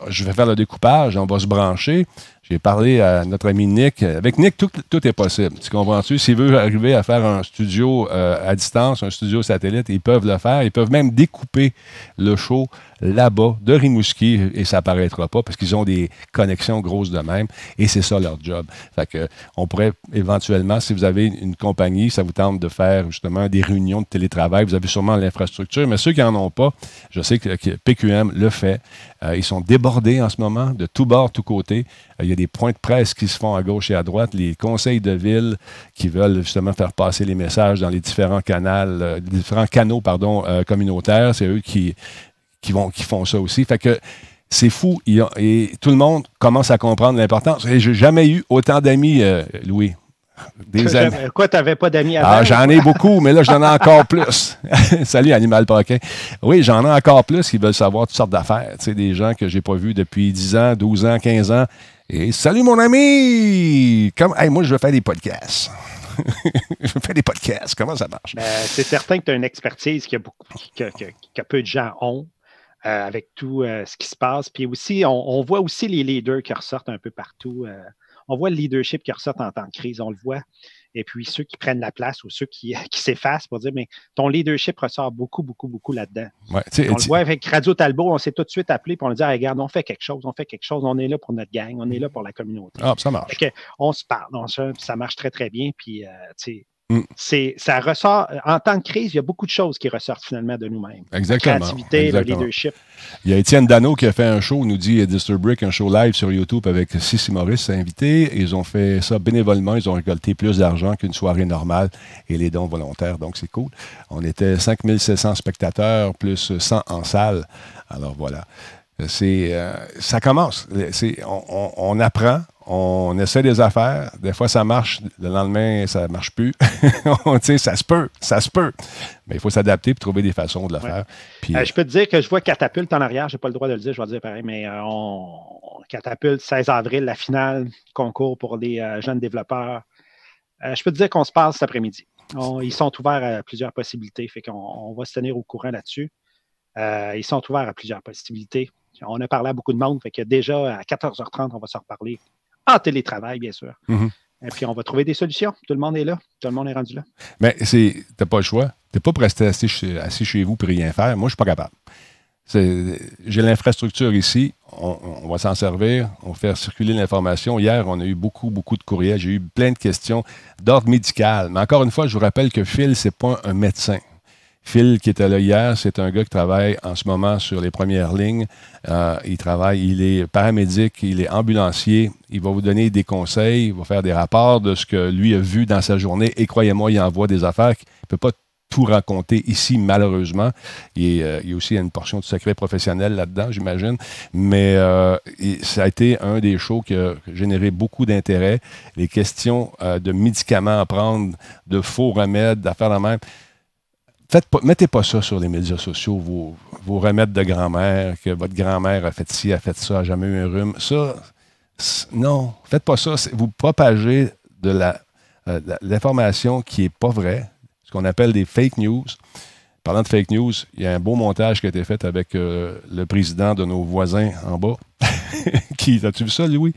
je vais faire le découpage, on va se brancher. J'ai parlé à notre ami Nick. Avec Nick, tout, est possible. Tu comprends-tu? S'il veut arriver à faire un studio euh, à distance, un studio satellite, ils peuvent le faire. Ils peuvent même découper le show là-bas de Rimouski et ça paraîtra pas parce qu'ils ont des connexions grosses de même et c'est ça leur job. Fait que on pourrait éventuellement, si vous avez une compagnie, ça vous tente de faire justement des réunions de télétravail, vous avez sûrement l'infrastructure, mais ceux qui n'en ont pas, je sais que, PQM le fait. Euh, ils sont débordés en ce moment de tous bords, tous côtés. Euh, il y a des points de presse qui se font à gauche et à droite, les conseils de ville qui veulent justement faire passer les messages dans les différents canaux, euh, différents canaux pardon, communautaires. C'est eux qui qui, vont, qui font ça aussi. Fait que c'est fou. et tout le monde commence à comprendre l'importance. Et j'ai jamais eu autant d'amis, Louis. Des amis. Quoi, tu n'avais pas d'amis avant? Ah, j'en ai beaucoup, mais là, j'en ai encore plus. Salut, Animal Paquin. Oui, j'en ai encore plus qui veulent savoir toutes sortes d'affaires. Tu sais, des gens que j'ai pas vus depuis 10 ans, 12 ans, 15 ans. Et salut, mon ami! Comme, moi, je veux faire des podcasts. je veux faire des podcasts. Comment ça marche? Ben, c'est certain que tu as une expertise que, beaucoup, que, que peu de gens ont. Euh, avec tout euh, ce qui se passe. Puis aussi, on, voit aussi les leaders qui ressortent un peu partout. On voit le leadership qui ressort en temps de crise, on le voit. Et puis ceux qui prennent la place ou ceux qui, qui s'effacent pour dire, mais ton leadership ressort beaucoup, beaucoup, beaucoup là-dedans. Ouais, on le voit avec Radio Talbot, on s'est tout de suite appelé pour on dit, regarde, on fait quelque chose, on fait quelque chose, on est là pour notre gang, on est là pour la communauté. Ah, ça marche. on se parle, ça marche très, très bien. Puis, euh, tu sais, Mm. C'est, ça ressort, en temps de crise, il y a beaucoup de choses qui ressortent finalement de nous-mêmes. Exactement. La créativité, le leadership. Il y a Étienne Dano qui a fait un show, nous dit Brick, un show live sur YouTube avec Sissi Maurice invité. Ils ont fait ça bénévolement. Ils ont récolté plus d'argent qu'une soirée normale et les dons volontaires. Donc, c'est cool. On était 5700 spectateurs plus 100 en salle. Alors, voilà. C'est, euh, ça commence. C'est, on, on, apprend, on essaie des affaires. Des fois, ça marche. Le lendemain, ça ne marche plus. ça se peut. Ça se peut. Mais il faut s'adapter et trouver des façons de le faire. Euh, je peux te dire que je vois Catapulte en arrière. Je n'ai pas le droit de le dire. Je vais le dire pareil. Mais euh, on, Catapulte, 16 avril, la finale concours pour les euh, jeunes développeurs. je peux te dire qu'on se passe cet après-midi. ils sont ouverts à plusieurs possibilités. Fait qu'on on va se tenir au courant là-dessus. ils sont ouverts à plusieurs possibilités. On a parlé à beaucoup de monde. Fait que déjà, à 14h30, on va se reparler en télétravail, bien sûr. Mhm. Et puis, on va trouver des solutions. Tout le monde est là. Tout le monde est rendu là. Mais tu n'as pas le choix. Tu n'es pas pour rester assis, chez vous et rien faire. Moi, je ne suis pas capable. J'ai l'infrastructure ici. On, va s'en servir. On va faire circuler l'information. Hier, on a eu beaucoup, beaucoup de courriels. J'ai eu plein de questions d'ordre médical. Mais encore une fois, je vous rappelle que Phil, ce n'est pas un médecin. Phil, qui était là hier, c'est un gars qui travaille en ce moment sur les premières lignes. Euh, il travaille, il est paramédic, il est ambulancier. Il va vous donner des conseils, il va faire des rapports de ce que lui a vu dans sa journée. Et croyez-moi, il envoie des affaires Il ne peut pas tout raconter ici, malheureusement. Il, euh, y a aussi une portion de secret professionnel là-dedans, j'imagine. Mais euh, ça a été un des shows qui a généré beaucoup d'intérêt. Les questions de médicaments à prendre, de faux remèdes, d'affaires de même mettez pas ça sur les médias sociaux, vos, remèdes de grand-mère, que votre grand-mère a fait ci, a fait ça, a jamais eu un rhume. Ça, non, faites pas ça. Vous propagez de euh, l'information qui n'est pas vraie, ce qu'on appelle des fake news. Parlant de fake news, il y a un beau montage qui a été fait avec euh, le président de nos voisins en bas. qui, as-tu vu ça, Louis?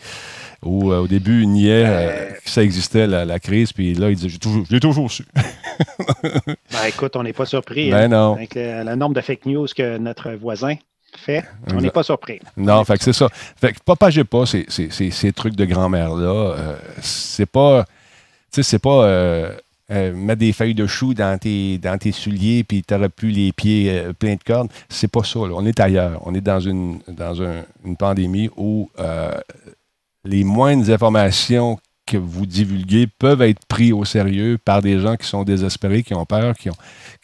Où euh, au début, il niait euh, que ça existait, la, crise, puis là, il disait J'ai toujours, toujours su. ben, écoute, on n'est pas surpris. Ben hein, Avec le, nombre de fake news que notre voisin fait, on n'est pas surpris. Non, fait que c'est ça. Fait que propagez pas ces, ces, trucs de grand-mère-là. Euh, c'est pas. Tu sais, c'est pas. mettre des feuilles de chou dans tes, dans tes souliers puis tu plus les pieds pleins de cordes. C'est pas ça. On est ailleurs. On est dans une, dans une pandémie où les moindres informations que vous divulguez peuvent être pris au sérieux par des gens qui sont désespérés, qui ont peur, qui,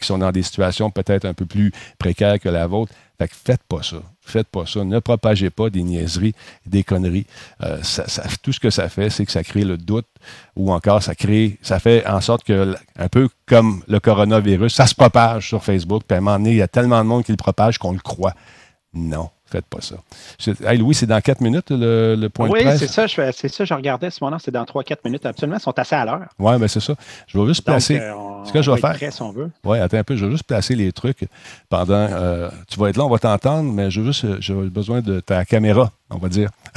sont dans des situations peut-être un peu plus précaires que la vôtre. Faites pas ça. Faites pas ça. Ne propagez pas des niaiseries, des conneries. Euh, tout ce que ça fait, c'est que ça crée le doute ou encore ça crée, ça fait en sorte que, un peu comme le coronavirus, ça se propage sur Facebook. Puis à un moment donné, il y a tellement de monde qui le propage qu'on le croit. Non. Faites pas ça. Hey Louis, c'est dans 4 minutes le, point de presse? Oui, c'est ça. Je, c'est ça, je regardais ce moment, c'est dans 3-4 minutes. Absolument, ils sont assez à l'heure. Oui, mais ben, c'est ça. Je vais juste placer. Euh, ce que je vais faire. si on veut. Oui, attends un peu. Je vais juste placer les trucs pendant. Euh, tu vas être là, on va t'entendre, mais je juste, j'ai besoin de ta caméra, on va dire.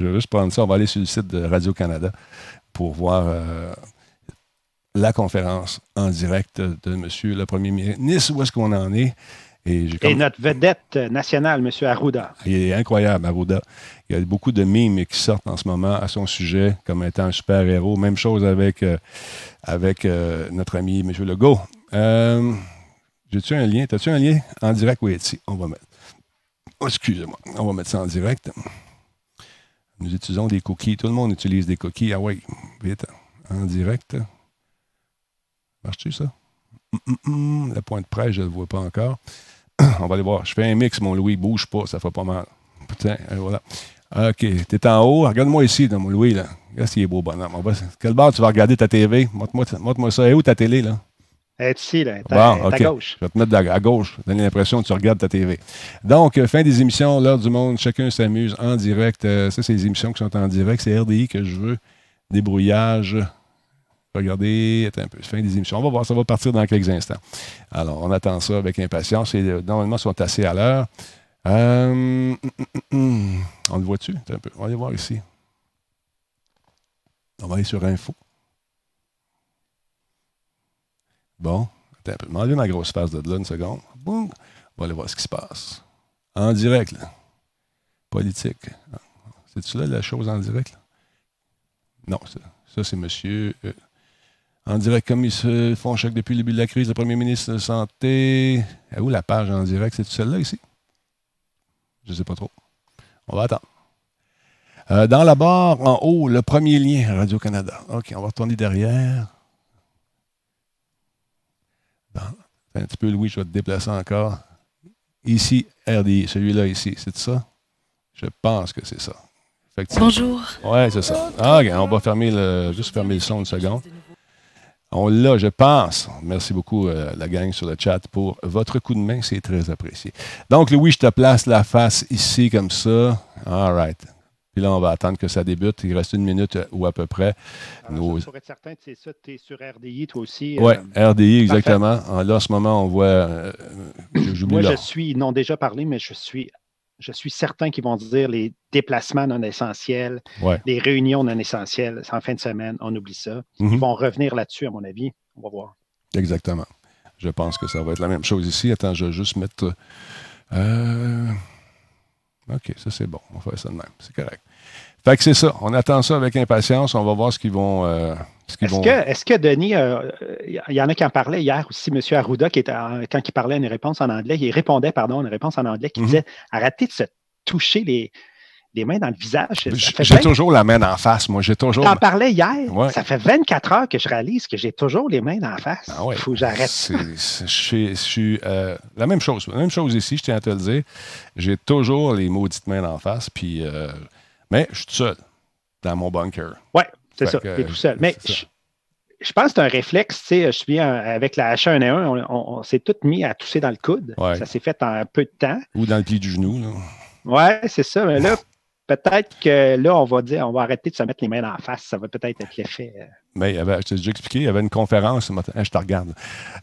je vais juste prendre ça. On va aller sur le site de Radio-Canada pour voir. Euh, la conférence en direct de M. le Premier ministre, où est-ce qu'on en est. Et, notre vedette nationale, M. Arruda. Il est incroyable, Arruda. Il y a beaucoup de mimes qui sortent en ce moment à son sujet comme étant un super-héros. Même chose avec, euh, avec euh, notre ami M. Legault. Euh, J'ai-tu un lien? T'as-tu un lien? En direct? Oui, ici. On va mettre. Oh, excusez-moi. On va mettre ça en direct. Nous utilisons des cookies. Tout le monde utilise des cookies. Ah oui, vite. En direct. Marche-tu ça? Hum, point de presse, je ne le vois pas encore. On va aller voir. Je fais un mix, mon Louis. Bouge pas, ça fait pas mal. Putain, voilà. OK. Tu es en haut. Regarde-moi ici, mon Louis. Là. Regarde s'il est beau bonhomme. Quel bord tu vas regarder ta TV? Montre-moi ça. Et où ta télé, là? Elle est ici, là. à gauche. Je vais te mettre à gauche. Donner l'impression que tu regardes ta TV. Donc, euh, fin des émissions, l'heure du monde. Chacun s'amuse en direct. Euh, ça, c'est les émissions qui sont en direct. C'est RDI que je veux. Débrouillage. Regardez, attends un peu, fin des émissions. On va voir, ça va partir dans quelques instants. Alors, on attend ça avec impatience euh, normalement, ils sont assez à l'heure. Euh, on le voit-tu? Un peu. On va aller voir ici. On va aller sur Info. Bon, attends, m'enlever ma grosse face de là une seconde. Boum. On va aller voir ce qui se passe. En direct, là. Politique. C'est-tu là la chose en direct? Non, ça, ça c'est monsieur. Euh, en direct, comme ils se font choc depuis le début de la crise, le premier ministre de la Santé. où la page en direct? C'est celle-là ici? Je ne sais pas trop. On va attendre. Euh, dans la barre, en haut, le premier lien, Radio-Canada. OK, on va retourner derrière. un petit peu, Louis, je vais te déplacer encore. Ici, RDI, celui-là ici, c'est ça? Je pense que c'est ça. Bonjour. Oui, c'est ça. Ah, on va fermer le, juste fermer le son une seconde. On l'a, je pense. Merci beaucoup, euh, la gang sur le chat, pour votre coup de main. C'est très apprécié. Donc, Louis, je te place la face ici, comme ça. All right. Puis là, on va attendre que ça débute. Il reste une minute euh, ou à peu près. Alors, Nos... Pour être certain, c'est ça, tu es sur RDI, toi aussi. Oui, euh, RDI, exactement. Là, en ce moment, on voit. Moi, je suis, ils n'ont déjà parlé, mais je suis je suis certain qu'ils vont dire les déplacements non essentiels, les réunions non essentielles en fin de semaine, on oublie ça. Ils mhm. vont revenir là-dessus, à mon avis. On va voir. Exactement. Je pense que ça va être la même chose ici. Attends, je vais juste mettre. Euh... OK, ça c'est bon. On va faire ça de même. C'est correct. Fait que c'est ça. On attend ça avec impatience. On va voir ce qu'ils vont. Euh, est-ce, que, est-ce que Denis, il euh, y en a qui en parlaient hier aussi, M. Arruda, qui était quand il parlait une réponse en anglais, il répondait, pardon, une réponse en anglais qui mhm. disait arrêtez de se toucher les, les mains dans le visage. J'ai toujours la main en face, moi. J'ai toujours. en parlais hier? Ça fait 24 heures que je réalise que j'ai toujours les mains en face. Il ah faut que j'arrête. Je suis euh, la même chose. La même chose ici, je tiens à te le dire. J'ai toujours les maudites mains en face. Puis, euh, mais je suis tout seul dans mon bunker. Oui, c'est ça. Tu es tout seul. Mais je, pense que c'est un réflexe. Tu sais, je suis avec la H1N1, on, s'est tous mis à tousser dans le coude. Ça s'est fait en un peu de temps. Ou dans le pli du genou. Oui, c'est ça. Mais là, peut-être que là, on va dire, on va arrêter de se mettre les mains en face. Ça va peut-être être, l'effet. Euh. Mais je t'ai déjà expliqué, il y avait une conférence, je te regarde.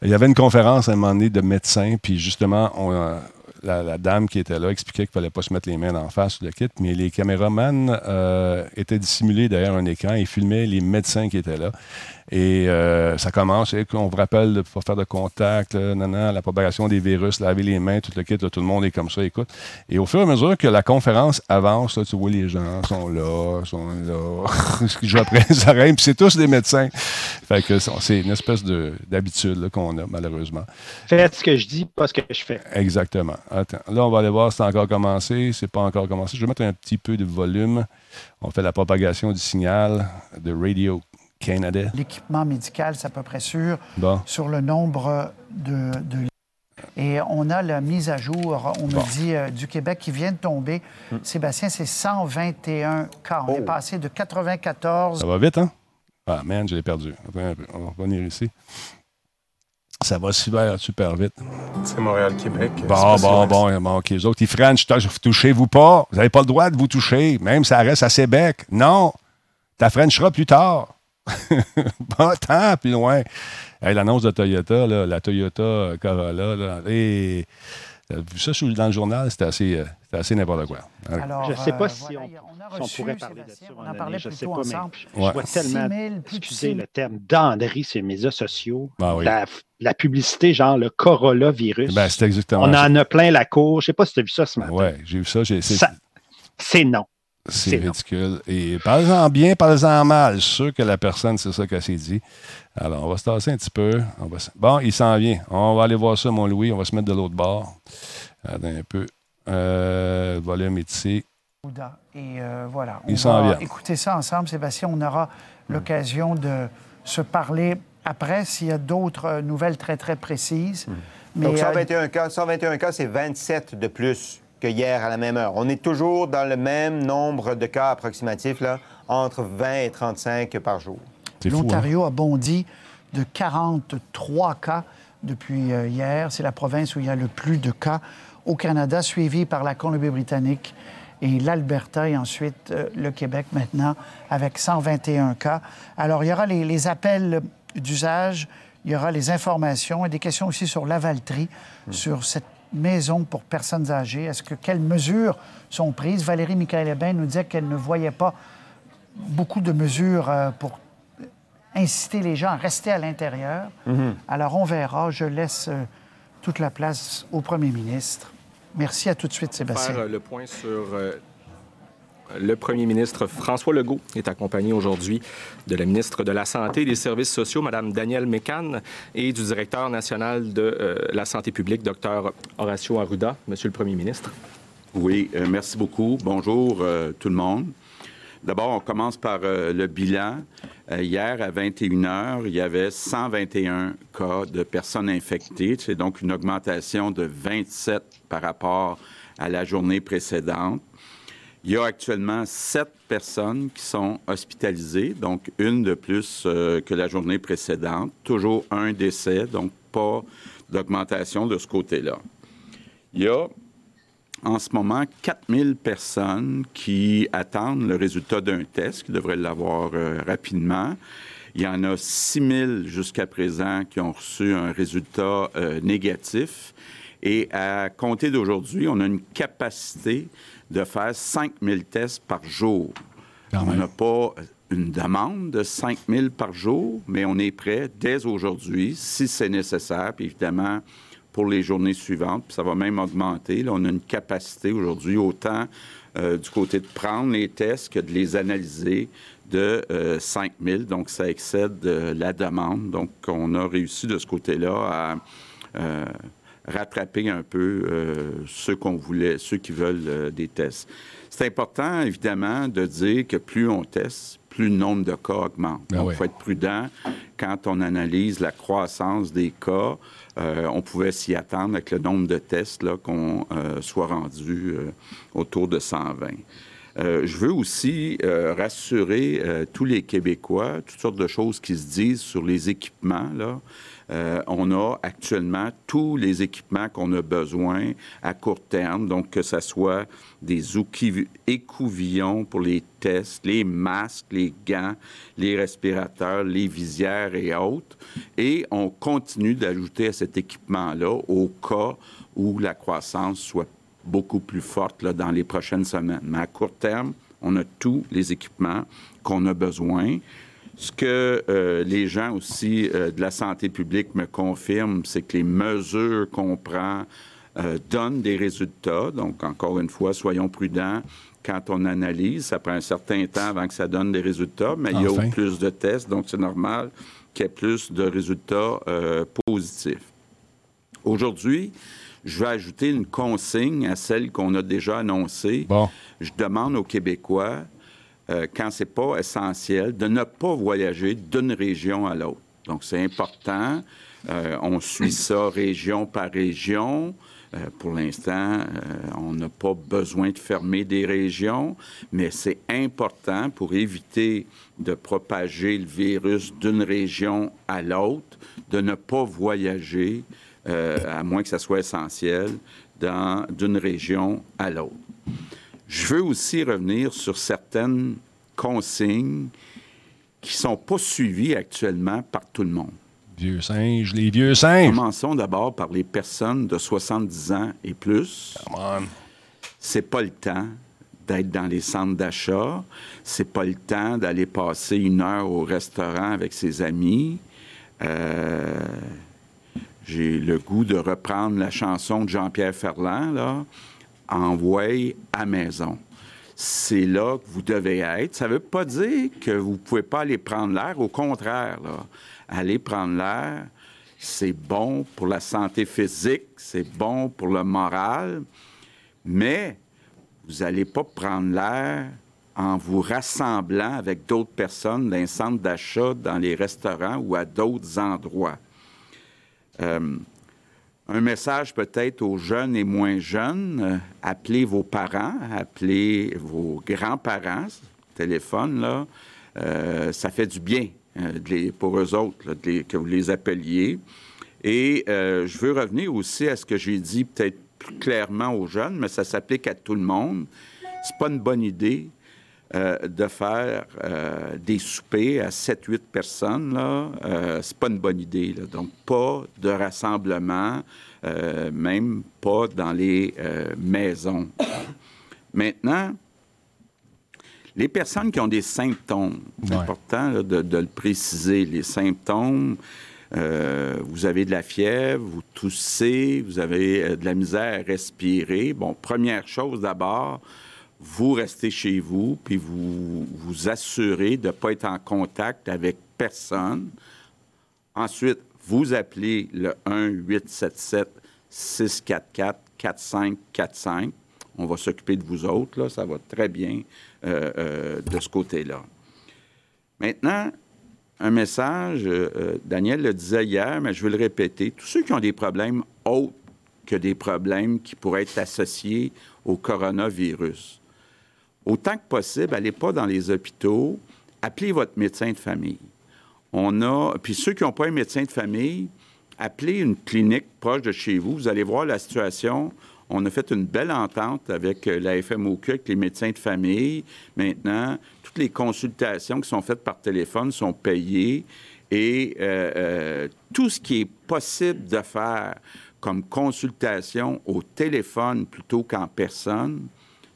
Il y avait une conférence à un moment donné de médecins, puis justement, on, euh, la, dame qui était là expliquait qu'il ne fallait pas se mettre les mains en face sur le kit, mais les caméramans euh, étaient dissimulés derrière un écran et filmaient les médecins qui étaient là. Et euh, ça commence, on vous rappelle de ne pas faire de contact, la propagation des virus, laver les mains, tout le kit, tout le monde est comme ça, écoute. Et au fur et à mesure que la conférence avance, tu vois, les gens sont là, sont là, je après ça puis c'est tous des médecins. Fait que c'est une espèce d'habitude qu'on a, malheureusement. Faites ce que je dis, pas ce que je fais. Exactement. Attends, là, on va aller voir si c'est encore commencé. C'est pas encore commencé. Je vais mettre un petit peu de volume. On fait la propagation du signal de Radio L'équipement médical, c'est à peu près sûr sur le nombre de, Et on a la mise à jour, on me dit, euh, du Québec qui vient de tomber. Hmm. Sébastien, c'est 121 cas. On est oh. passé de 94. Ça va vite, hein? Ah, man, je l'ai perdu. On va revenir ici. Ça va super, super vite. C'est Montréal-Québec. Bon, bon, bon, bon, OK. Les autres, ils French, touchez-vous pas. Vous n'avez pas le droit de vous toucher, même si ça reste à Sébec. Non. Ta Frenchera plus tard. pas tant plus loin. L'annonce de Toyota, la Toyota Corolla, là, et, euh, vu ça dans le journal, c'était assez, euh, assez n'importe quoi. Alors, je ne sais pas euh, si, on, pourrait parler de ça. On en parlait je sais pas, ensemble. mais je vois tellement, excusez le terme, d'André sur les médias sociaux. Ben la, publicité, genre le Corolla virus. Ben, c'est exactement On en a plein la cour. Je ne sais pas si tu as vu ça ce matin. Oui, j'ai vu ça. c'est non. C'est ridicule. Et parlez-en bien, parlez-en mal. Je suis sûr que la personne, c'est ça qu'elle s'est dit. Alors, on va se tasser un petit peu. Bon, il s'en vient. On va aller voir ça, mon Louis. On va se mettre de l'autre bord. Attends un peu. Euh, volume ici. Et euh, voilà. Il s'en vient. Écoutez ça ensemble, Sébastien. On aura l'occasion de se parler après s'il y a d'autres euh, nouvelles très, très précises. Mais, Donc, 121 cas, 121 cas, c'est 27 de plus que hier à la même heure. On est toujours dans le même nombre de cas approximatifs, là, entre 20 et 35 par jour. L'Ontario hein? a bondi de 43 cas depuis euh, hier. C'est la province où il y a le plus de cas au Canada, suivi par la Colombie-Britannique et l'Alberta et ensuite euh, le Québec maintenant avec 121 cas. Alors, il y aura les, les appels d'usage, il y aura les informations et des questions aussi sur l'avalterie, hmm. sur cette maison pour personnes âgées? Est-ce que quelles mesures sont prises? Valérie Michael Hébin nous disait qu'elle ne voyait pas beaucoup de mesures euh, pour inciter les gens à rester à l'intérieur. Alors, on verra. Je laisse euh, toute la place au premier ministre. Merci à tout de suite, Sébastien. Faire le point sur euh, le premier ministre François Legault est accompagné aujourd'hui de la ministre de la Santé et des Services sociaux, Mme Danielle Mécan, et du directeur national de euh, la santé publique, Dr Horacio Arruda. Monsieur le premier ministre. Oui, euh, merci beaucoup. Bonjour euh, tout le monde. D'abord, on commence par le bilan. Hier, à 21 h, il y avait 121 cas de personnes infectées. C'est donc une augmentation de 27 par rapport à la journée précédente. Il y a actuellement sept personnes qui sont hospitalisées, donc une de plus euh, que la journée précédente. Toujours un décès, donc pas d'augmentation de ce côté-là. Il y a en ce moment 4000 personnes qui attendent le résultat d'un test, qui devraient l'avoir euh, rapidement. Il y en a 6000 jusqu'à présent qui ont reçu un résultat euh, négatif. Et à compter d'aujourd'hui, on a une capacité de faire 5000 tests par jour. Quand on n'a pas une demande de 5000 par jour, mais on est prêt dès aujourd'hui, si c'est nécessaire, puis évidemment pour les journées suivantes, puis ça va même augmenter. Là, on a une capacité aujourd'hui, autant euh, du côté de prendre les tests que de les analyser de euh, 5 000. Donc, ça excède euh, la demande. Donc, on a réussi de ce côté-là à euh, rattraper un peu euh, ceux qu'on voulait, ceux qui veulent euh, des tests. C'est important, évidemment, de dire que plus on teste, plus le nombre de cas augmente. Ben Donc, il oui. faut être prudent quand on analyse la croissance des cas. Euh, on pouvait s'y attendre avec le nombre de tests qu'on soit rendu autour de 120. Euh, je veux aussi euh, rassurer euh, tous les Québécois, toutes sortes de choses qui se disent sur les équipements. Là. Euh, on a actuellement tous les équipements qu'on a besoin à court terme, donc que ce soit des écouvillons pour les tests, les masques, les gants, les respirateurs, les visières et autres. Et on continue d'ajouter à cet équipement-là au cas où la croissance soit beaucoup plus forte dans les prochaines semaines. Mais à court terme, on a tous les équipements qu'on a besoin. Ce que euh, les gens aussi euh, de la santé publique me confirment, c'est que les mesures qu'on prend euh, donnent des résultats. Donc, encore une fois, soyons prudents quand on analyse. Ça prend un certain temps avant que ça donne des résultats, mais il y a plus de tests, donc c'est normal qu'il y ait plus de résultats positifs. Aujourd'hui, je vais ajouter une consigne à celle qu'on a déjà annoncée. Bon. Je demande aux Québécois, euh, quand c'est pas essentiel, de ne pas voyager d'une région à l'autre. Donc, c'est important. Euh, on suit ça région par région. Euh, pour l'instant, euh, on n'a pas besoin de fermer des régions, mais c'est important pour éviter de propager le virus d'une région à l'autre, de ne pas voyager, à moins que ça soit essentiel, d'une région à l'autre. Je veux aussi revenir sur certaines consignes qui sont pas suivies actuellement par tout le monde. Vieux singes, les vieux singes. Commençons d'abord par les personnes de 70 ans et plus. Come on. C'est pas le temps d'être dans les centres d'achat. C'est pas le temps d'aller passer une heure au restaurant avec ses amis. Euh, J'ai le goût de reprendre la chanson de Jean-Pierre Ferland, là, Envoie à maison. C'est là que vous devez être. Ça ne veut pas dire que vous ne pouvez pas aller prendre l'air. Au contraire, aller prendre l'air, c'est bon pour la santé physique, c'est bon pour le moral, mais vous n'allez pas prendre l'air en vous rassemblant avec d'autres personnes dans les centres d'achat, dans les restaurants ou à d'autres endroits. Euh, un message peut-être aux jeunes et moins jeunes, euh, appelez vos parents, appelez vos grands-parents, téléphone, là, euh, ça fait du bien euh, pour eux autres que vous les appeliez. Et je veux revenir aussi à ce que j'ai dit peut-être plus clairement aux jeunes, mais ça s'applique à tout le monde. C'est pas une bonne idée euh, de faire euh, des soupers à 7-8 personnes, là, euh, c'est pas une bonne idée. là. Donc, pas de rassemblement, euh, même pas dans les maisons. Maintenant, Les personnes qui ont des symptômes, c'est Ouais. important là, de, de le préciser, les symptômes, euh, vous avez de la fièvre, vous toussez, vous avez de la misère à respirer. Bon, première chose d'abord, vous restez chez vous, puis vous vous assurez de ne pas être en contact avec personne. Ensuite, vous appelez le 1-877-644-4545. On va s'occuper de vous autres, là. Ça va très bien euh, euh, de ce côté-là. Maintenant, un message, euh, Daniel le disait hier, mais je veux le répéter. Tous ceux qui ont des problèmes autres que des problèmes qui pourraient être associés au coronavirus, autant que possible, allez pas dans les hôpitaux, appelez votre médecin de famille. On a, puis ceux qui n'ont pas un médecin de famille, appelez une clinique proche de chez vous. Vous allez voir la situation. On a fait une belle entente avec euh, la FMOQ, avec les médecins de famille. Maintenant, toutes les consultations qui sont faites par téléphone sont payées et euh, euh, tout ce qui est possible de faire comme consultation au téléphone plutôt qu'en personne,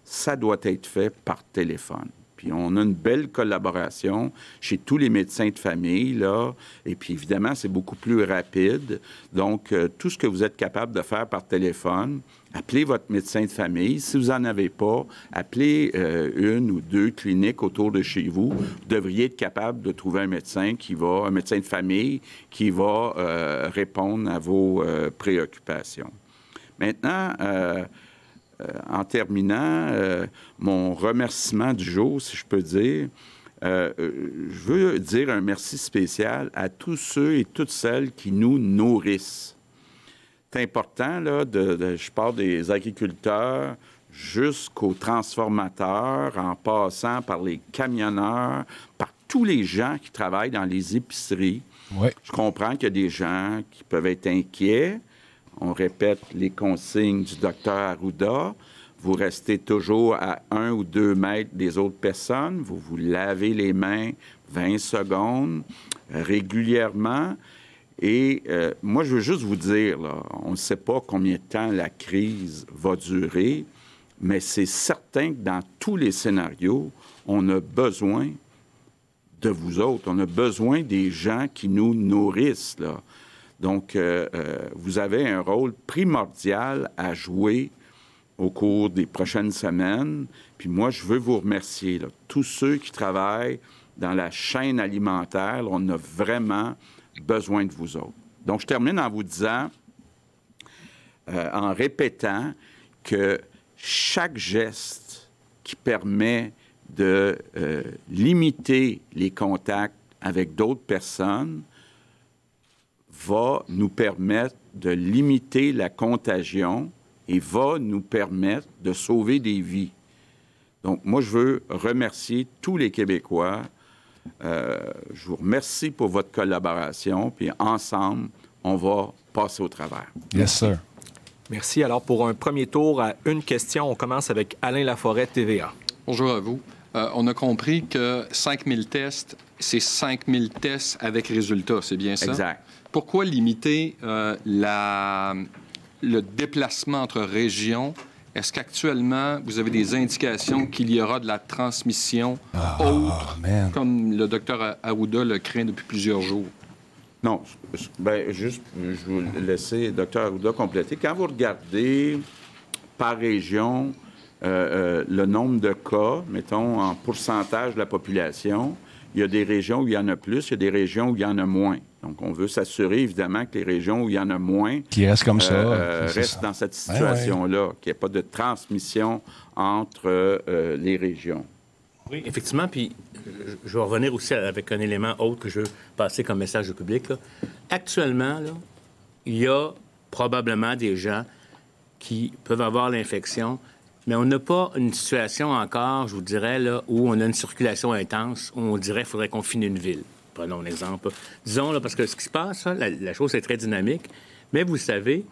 ça doit être fait par téléphone. Puis on a une belle collaboration chez tous les médecins de famille, là. Et puis évidemment, c'est beaucoup plus rapide. Donc, euh, tout ce que vous êtes capable de faire par téléphone, appelez votre médecin de famille. Si vous n'en avez pas, appelez euh, une ou deux cliniques autour de chez vous. Vous devriez être capable de trouver un médecin qui va, un médecin de famille qui va euh, répondre à vos préoccupations. Maintenant, euh, en terminant, euh, mon remerciement du jour, si je peux dire, euh, je veux dire un merci spécial à tous ceux et toutes celles qui nous nourrissent. C'est important, là, de, de- je parle des agriculteurs jusqu'aux transformateurs, en passant par les camionneurs, par tous les gens qui travaillent dans les épiceries. Je comprends qu'il y a des gens qui peuvent être inquiets. On répète les consignes du docteur Arruda. Vous restez toujours à un ou deux mètres des autres personnes. Vous vous lavez les mains 20 secondes régulièrement. Et euh, moi, je veux juste vous dire, on ne sait pas combien de temps la crise va durer, mais c'est certain que dans tous les scénarios, on a besoin de vous autres. On a besoin des gens qui nous nourrissent. Donc, euh, euh, vous avez un rôle primordial à jouer au cours des prochaines semaines. Puis moi, je veux vous remercier. Tous ceux qui travaillent dans la chaîne alimentaire, on a vraiment besoin de vous autres. Donc, je termine en vous disant, euh, en répétant que chaque geste qui permet de limiter les contacts avec d'autres personnes va nous permettre de limiter la contagion et va nous permettre de sauver des vies. Donc, moi, je veux remercier tous les Québécois. Euh, je vous remercie pour votre collaboration, puis ensemble, on va passer au travers. Yes, sir. Merci. Alors, pour un premier tour à une question, on commence avec Alain Laforêt, TVA. Bonjour à vous. Euh, on a compris que 5000 tests, c'est 5000 tests avec résultat, c'est bien ça? Exact. Pourquoi limiter euh, la, le déplacement entre régions? Est-ce qu'actuellement, vous avez des indications qu'il y aura de la transmission autre, man. comme le docteur Aouda le craint depuis plusieurs jours? Non, ben, juste, je vous laisser Dr. Arruda compléter. Quand vous regardez par région euh, euh, le nombre de cas, mettons en pourcentage de la population, il y a des régions où il y en a plus, il y a des régions où il y en a moins. Donc, on veut s'assurer, évidemment, que les régions où il y en a moins Qui reste comme ça. euh, euh, restent ça. dans cette Ouais, ouais. situation-là, qu'il n'y ait pas de transmission entre euh, les régions. Oui, effectivement. Puis je vais revenir aussi avec un élément autre que je veux passer comme message au public. là. Actuellement, là, il y a probablement des gens qui peuvent avoir l'infection, mais on n'a pas une situation encore, je vous dirais, là, où on a une circulation intense, où on dirait qu'il faudrait finisse une ville. Prenons un exemple. Disons, là, parce que ce qui se passe, là, la, la chose est très dynamique, mais vous savez,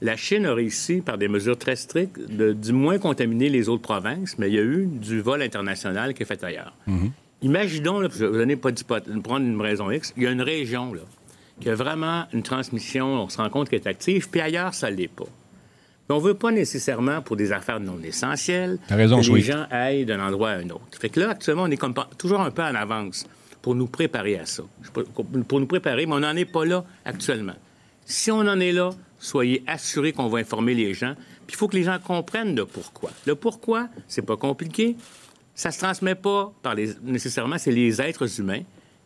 la Chine a réussi, par des mesures très strictes, de du moins contaminer les autres provinces, mais il y a eu du vol international qui est fait ailleurs. Imaginons, là, je vais pas prendre une raison X, il y a une région là, qui a vraiment une transmission, on se rend compte qu'elle est active, puis ailleurs, ça ne l'est pas. Mais on veut pas nécessairement, pour des affaires non essentielles, raison, que les gens aillent d'un endroit à un autre. Fait que là, actuellement, on est comme toujours un peu en avance pour nous préparer à ça. Pour nous préparer, mais on n'en est pas là actuellement. Si on en est là, soyez assurés qu'on va informer les gens. Puis il faut que les gens comprennent le pourquoi. Le pourquoi, c'est pas compliqué. Ça se transmet pas par les, nécessairement, c'est les êtres humains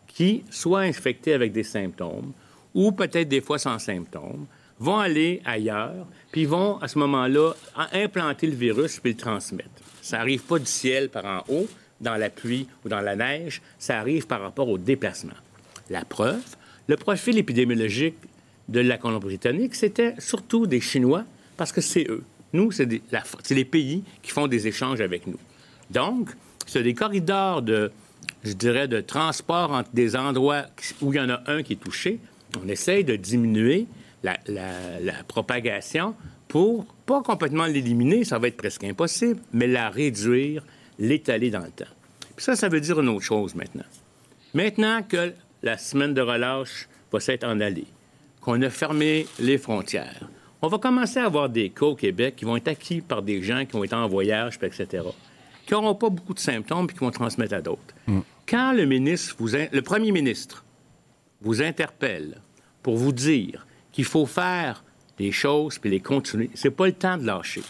qui, soit infectés avec des symptômes, ou peut-être des fois sans symptômes, vont aller ailleurs, puis vont, à ce moment-là, en- implanter le virus puis le transmettre. Ça n'arrive pas du ciel par en haut, dans la pluie ou dans la neige, ça arrive par rapport au déplacement. La preuve, le profil épidémiologique de la Colombie-Britannique, c'était surtout des Chinois, parce que c'est eux. Nous, c'est les pays qui font des échanges avec nous. Donc, c'est des corridors de, je dirais, de transport entre des endroits où il y en a un qui est touché. On essaye de diminuer la propagation pour pas complètement l'éliminer, ça va être presque impossible, mais la réduire, l'étaler dans le temps. Puis ça, ça veut dire une autre chose maintenant. Maintenant que la semaine de relâche va s'être en allée, qu'on a fermé les frontières, on va commencer à avoir des cas au Québec qui vont être acquis par des gens qui ont été en voyage, etc., qui n'auront pas beaucoup de symptômes puis qui vont transmettre à d'autres. Quand le ministre, vous in- le premier ministre, vous interpelle pour vous dire qu'il faut faire des choses puis les continuer, c'est pas le temps de lâcher.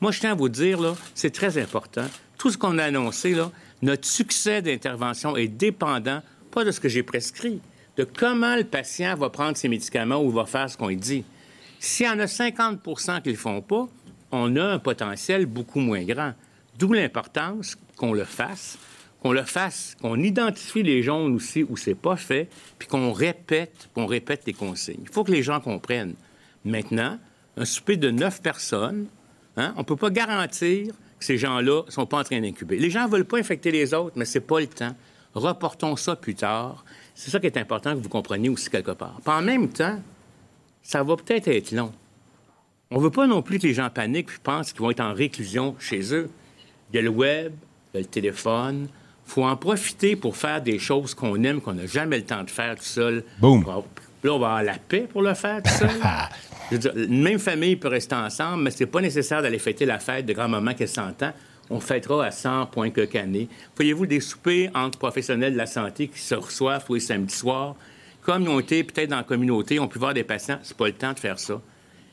Moi, je tiens à vous dire, là, c'est très important. Tout ce qu'on a annoncé, là, notre succès d'intervention est dépendant, pas de ce que j'ai prescrit, de comment le patient va prendre ses médicaments ou va faire ce qu'on lui dit. S'il y en a 50% qui ne le font pas, on a un potentiel beaucoup moins grand. D'où l'importance qu'on le fasse, qu'on le fasse, qu'on identifie les jaunes aussi où c'est pas fait, puis qu'on répète, qu'on répète les consignes. Il faut que les gens comprennent. Maintenant, un souper de neuf personnes, hein, on ne peut pas garantir ces gens-là ne sont pas en train d'incuber. Les gens ne veulent pas infecter les autres, mais c'est pas le temps. Reportons ça plus tard. C'est ça qui est important que vous compreniez aussi quelque part. Puis en même temps, ça va peut-être être long. On ne veut pas non plus que les gens paniquent et pensent qu'ils vont être en réclusion chez eux. Il y a le web, il y a le téléphone. Il faut en profiter pour faire des choses qu'on aime, qu'on n'a jamais le temps de faire tout seul. Boum. Là, on va avoir la paix pour le faire tout seul. Je veux dire, une même famille peut rester ensemble, mais c'est pas nécessaire d'aller fêter la fête de grand-maman qui a 100 ans. On fêtera à 100 points que année. Voyez-vous des soupers entre professionnels de la santé qui se reçoivent tous les samedis soirs? Comme ils ont été peut-être dans la communauté, on peut voir des patients, c'est pas le temps de faire ça.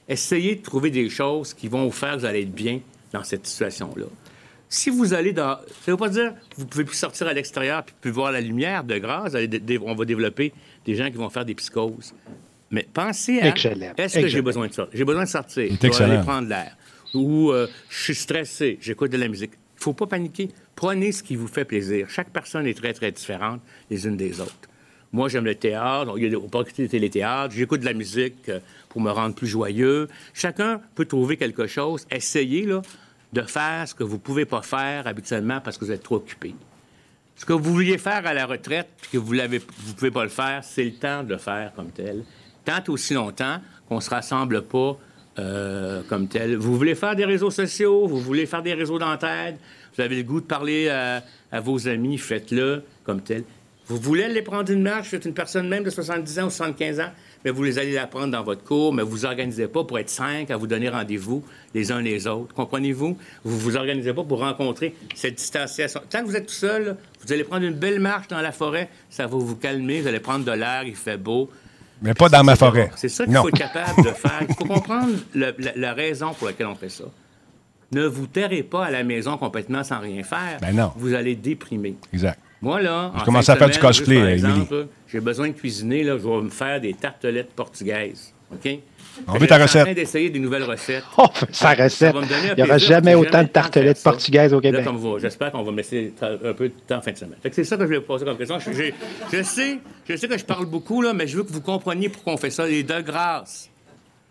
Essayez de trouver des choses qui vont vous faire que vous allez être bien dans cette situation-là. Si vous allez dans... Ça ne veut pas dire que vous pouvez plus sortir à l'extérieur puis plus voir la lumière de grâce. On va développer des gens qui vont faire des psychoses. Mais pensez à... Est-ce que j'ai besoin de ça? J'ai besoin de sortir. Je vais aller prendre l'air. Ou euh, je suis stressé, j'écoute de la musique. Il ne faut pas paniquer. Prenez ce qui vous fait plaisir. Chaque personne est très, très différente les unes des autres. Moi, j'aime le théâtre. Il y a des opportunités de téléthéâtre. J'écoute de la musique euh, pour me rendre plus joyeux. Chacun peut trouver quelque chose. Essayez là, de faire ce que vous ne pouvez pas faire habituellement parce que vous êtes trop occupé. Ce que vous vouliez faire à la retraite, puis que vous ne pouvez pas le faire, c'est le temps de le faire comme tel. Tant aussi longtemps qu'on ne se rassemble pas euh, comme tel. Vous voulez faire des réseaux sociaux, vous voulez faire des réseaux d'entraide, vous avez le goût de parler à, à vos amis, faites-le comme tel. Vous voulez aller prendre une marche, vous êtes une personne même de 70 ans ou 75 ans, mais vous les allez la prendre dans votre cours, mais vous vous organisez pas pour être cinq à vous donner rendez-vous les uns les autres. Comprenez-vous? Vous vous organisez pas pour rencontrer cette distanciation. Tant que vous êtes tout seul, là, vous allez prendre une belle marche dans la forêt, ça va vous calmer, vous allez prendre de l'air, il fait beau. Mais pas dans ma forêt. C'est ça qu'il faut être capable de faire. Il faut comprendre le- la, la raison pour laquelle on fait ça. Ne vous terrez pas à la maison complètement sans rien faire. Ben non. Vous allez déprimer. Exact. Moi, là, Je commence à faire du cosplay, j'ai besoin de cuisiner, là, je vais me faire des tartelettes portugaises. OK? On veut ta suis recette. en train d'essayer des nouvelles recettes. Oh, sa Ça recette. Il n'y aura jamais autant de tartelettes portugaises au Québec. comme vous, j'espère qu'on va me laisser un peu de temps en fin de semaine. C'est ça que je voulais vous poser comme question. Je sais, je sais que je parle beaucoup, là, mais je veux que vous compreniez pourquoi on fait ça. Et de grâce,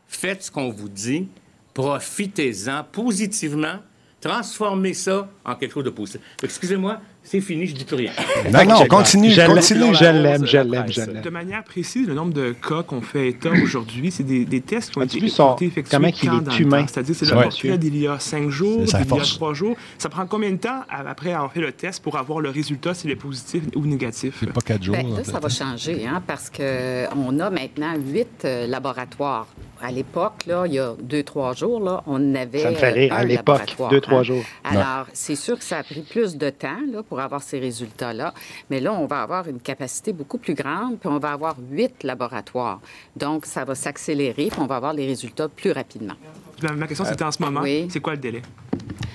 faites ce qu'on vous dit, profitez-en positivement, transformez ça en quelque chose de positif. Excusez-moi, C'est fini, je dis plus rien. Non, non, continue, Je l'aime, continue. je l'aime, je la l'aime, je l'aime. De manière précise, le nombre de cas qu'on fait état aujourd'hui, c'est des, des tests qui ont As-tu été, effectués comment qu'il quand est humain? C'est-à-dire, c'est le portrait d'il y a cinq jours, d'il y a trois jours. Ça prend combien de temps après avoir fait le test pour avoir le résultat, s'il est positif ou négatif? C'est pas quatre jours. Ben, en là, ça va changer, hein, parce qu'on a maintenant huit euh, laboratoires. À l'époque, là, il y a deux, trois jours, là, on avait. Ça me fait rire, à l'époque, deux, trois hein. jours. Alors, c'est sûr que ça a pris plus de temps là, pour avoir ces résultats-là. Mais là, on va avoir une capacité beaucoup plus grande, puis on va avoir huit laboratoires. Donc, ça va s'accélérer, puis on va avoir les résultats plus rapidement. Ma, question, c'était en ce moment, oui. c'est quoi le délai?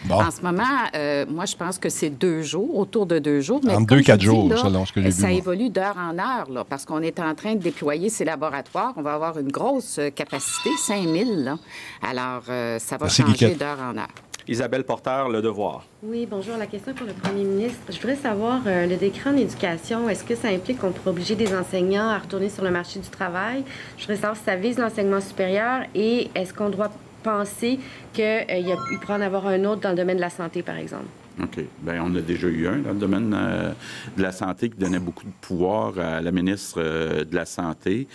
Bon. En ce moment, euh, moi, je pense que c'est deux jours, autour de deux jours. Mais Entre comme deux, quatre dis, jours, là, selon ce que j'ai vu, Ça moi. évolue d'heure en heure, là, parce qu'on est en train de déployer ces laboratoires. On va avoir une grosse euh, capacité, 5000. Là. Alors, euh, ça va Merci, changer d'heure en heure. Isabelle Porter, Le Devoir. Oui, bonjour. La question est pour le premier ministre. Je voudrais savoir, euh, le décret en éducation, est-ce que ça implique qu'on pourrait obliger des enseignants à retourner sur le marché du travail? Je voudrais savoir si ça vise l'enseignement supérieur et est-ce qu'on doit penser qu'il pourrait en avoir un autre dans le domaine de la santé, par exemple? OK. Bien, on a déjà eu un dans le domaine euh, de la santé qui donnait beaucoup de pouvoir à la ministre euh, de la Santé.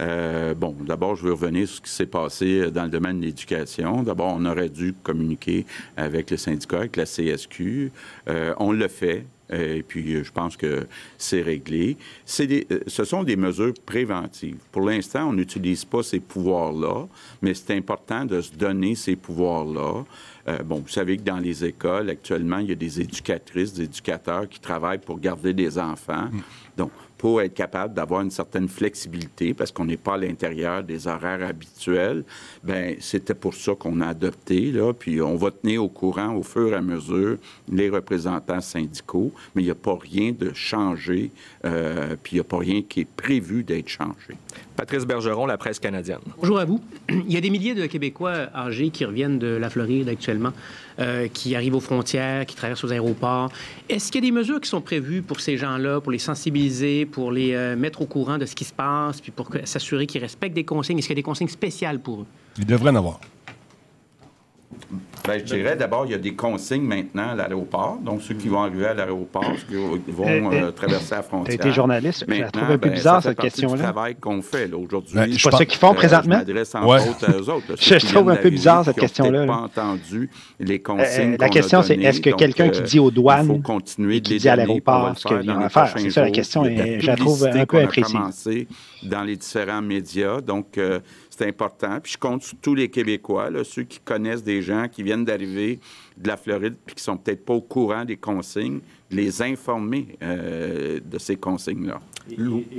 Euh, bon, d'abord, je veux revenir sur ce qui s'est passé dans le domaine de l'éducation. D'abord, on aurait dû communiquer avec le syndicat, avec la CSQ. Euh, on le fait. Euh, Et puis, euh, je pense que c'est réglé. Des- euh, ce sont des mesures préventives. Pour l'instant, on n'utilise pas ces pouvoirs-là, mais c'est important de se donner ces pouvoirs-là. Euh, bon, vous savez que dans les écoles, actuellement, il y a des éducatrices, des éducateurs qui travaillent pour garder des enfants. Donc, pour être capable d'avoir une certaine flexibilité, parce qu'on n'est pas à l'intérieur des horaires habituels, ben c'était pour ça qu'on a adopté, là, puis on va tenir au courant au fur et à mesure les représentants syndicaux, mais il n'y a pas rien de changé, euh, puis il n'y a pas rien qui est prévu d'être changé. Patrice Bergeron, La Presse canadienne. Bonjour à vous. Il y a des milliers de Québécois âgés qui reviennent de la Floride actuellement, euh, qui arrivent aux frontières, qui traversent aux aéroports. Est-ce qu'il y a des mesures qui sont prévues pour ces gens-là, pour les sensibiliser, pour les euh, mettre au courant de ce qui se passe, puis pour s'assurer qu'ils respectent des consignes? Est-ce qu'il y a des consignes spéciales pour eux? Il devrait en avoir. Ben, je dirais d'abord, il y a des consignes maintenant à l'aéroport. Donc, ceux qui vont arriver à l'aéroport, ceux qui vont Euh, traverser la frontière. été journaliste, je la Maintenant, trouve un peu bizarre, ça fait cette partie du question-là. travail qu'on fait là, aujourd'hui. Ben, C'est je pas pense- ça qu'ils font Euh, présentement? Je m'adresse Ouais. autres. là, Je qui trouve un peu bizarre, cette qui question-là, là. pas entendu les Euh, consignes la question, c'est est-ce que quelqu'un qui dit aux douanes Il faut continuer et de qui les dit à l'aéroport le ce les à faire? C'est ça, la question je la trouve un peu imprécise. commencé dans les différents médias. Donc, euh, c'est important. Puis je compte sur tous les Québécois, là, ceux qui connaissent des gens qui viennent d'arriver de la Floride puis qui sont peut-être pas au courant des consignes, les informer euh, de ces consignes-là.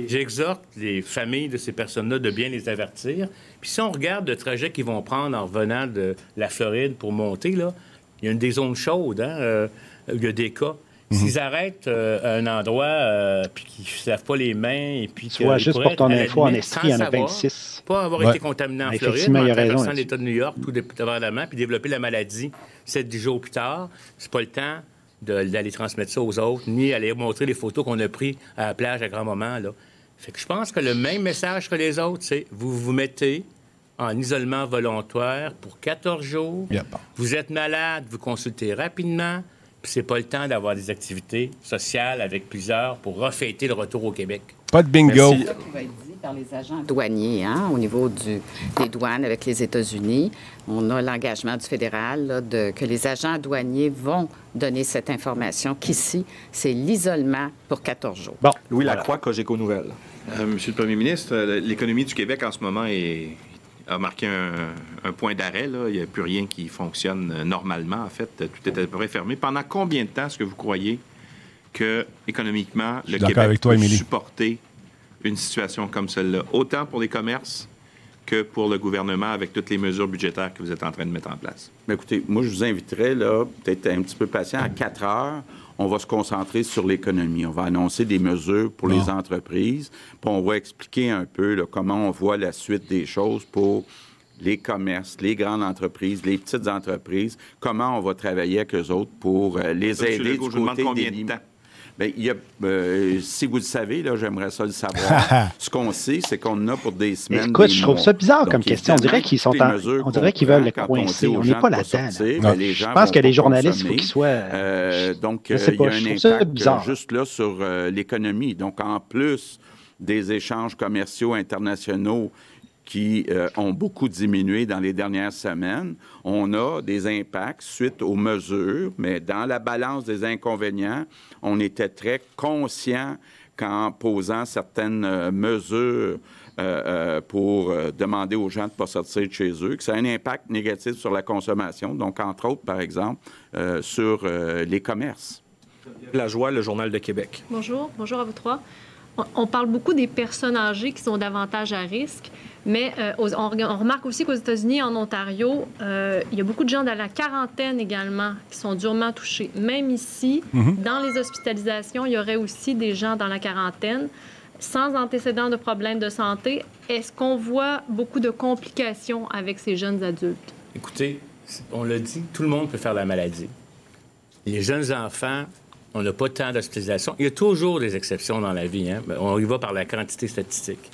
J'exhorte les familles de ces personnes-là de bien les avertir. Puis si on regarde le trajet qu'ils vont prendre en revenant de la Floride pour monter, là, il y a une des zones chaudes, hein, euh, il y a des cas. S'ils arrêtent euh, à un endroit euh, puis qu'ils ne se lavent pas les mains et puis Tu vois, qu'ils juste pourraient pour être, ton info, en Estrie, il y en sans a savoir, 26. Pas avoir Ouais. été contaminé en Floride, mais en traversant l'État de New York tout dépendamment, puis développer la maladie 7-10 jours plus tard. C'est pas le temps d'aller transmettre ça aux autres, ni aller montrer les photos qu'on a prises à la plage à grand moment. Là. Fait que je pense que le même message que les autres, c'est vous vous mettez en isolement volontaire pour 14 jours. Yep. Vous êtes malade, vous consultez rapidement, c'est pas le temps d'avoir des activités sociales avec plusieurs pour refêter le retour au Québec. Pas de bingo. Merci. C'est ça qui va être dit par les agents douaniers, hein, au niveau du- des douanes avec les États-Unis. On a l'engagement du fédéral là, de, que les agents douaniers vont donner cette information, qu'ici, c'est l'isolement pour 14 jours. Bon, Louis voilà. Lacroix, Cogeco Nouvelles. Euh, Monsieur le Premier ministre, euh, l'économie du Québec en ce moment est- a marqué un, un point d'arrêt. Il n'y a plus rien qui fonctionne euh, normalement. En fait, tout est à peu près fermé. Pendant combien de temps est-ce que vous croyez que, économiquement, le Québec avec toi, peut Émilie. supporter une situation comme celle-là, autant pour les commerces que pour le gouvernement avec toutes les mesures budgétaires que vous êtes en train de mettre en place? Mais écoutez, moi, je vous inviterais, là, peut-être un petit peu patient, à 4 heures, on va se concentrer sur l'économie. On va annoncer des mesures pour les entreprises, puis on va expliquer un peu là, comment on voit la suite des choses pour les commerces, les grandes entreprises, les petites entreprises, comment on va travailler avec eux autres pour euh, les aider du je vous demande côté combien de temps? Bien, il y a, euh, si vous le savez, là, j'aimerais ça le savoir. Ce qu'on sait, c'est qu'on en a pour des semaines. Écoute, des je trouve ça bizarre Donc, comme question. On dirait qu'ils sont en- on dirait qu'ils veulent le coincer. On n'est pas de là-dedans, là. Je pense que les journalistes, il faut qu'ils soient. Euh, donc, euh, il y a un impact euh, bizarre. juste là sur euh, l'économie. Donc, en plus des échanges commerciaux internationaux qui euh, ont beaucoup diminué dans les dernières semaines, on a des impacts suite aux mesures, mais dans la balance des inconvénients, on était très conscient qu'en posant certaines euh, mesures euh, euh, pour euh, demander aux gens de ne pas sortir de chez eux, que ça a un impact négatif sur la consommation, donc entre autres, par exemple, euh, sur euh, les commerces. La joie, le Journal de Québec. Bonjour, bonjour à vous trois. On, parle beaucoup des personnes âgées qui sont davantage à risque, mais euh, on remarque aussi qu'aux États-Unis, en Ontario, euh, il y a beaucoup de gens dans la quarantaine également qui sont durement touchés. Même ici, Mhm. dans les hospitalisations, il y aurait aussi des gens dans la quarantaine sans antécédents de problèmes de santé. Est-ce qu'on voit beaucoup de complications avec ces jeunes adultes? Écoutez, on l'a dit, tout le monde peut faire la maladie. Les jeunes enfants, on n'a pas tant d'hospitalisation. Il y a toujours des exceptions dans la vie. hein. On y va par la quantité statistique.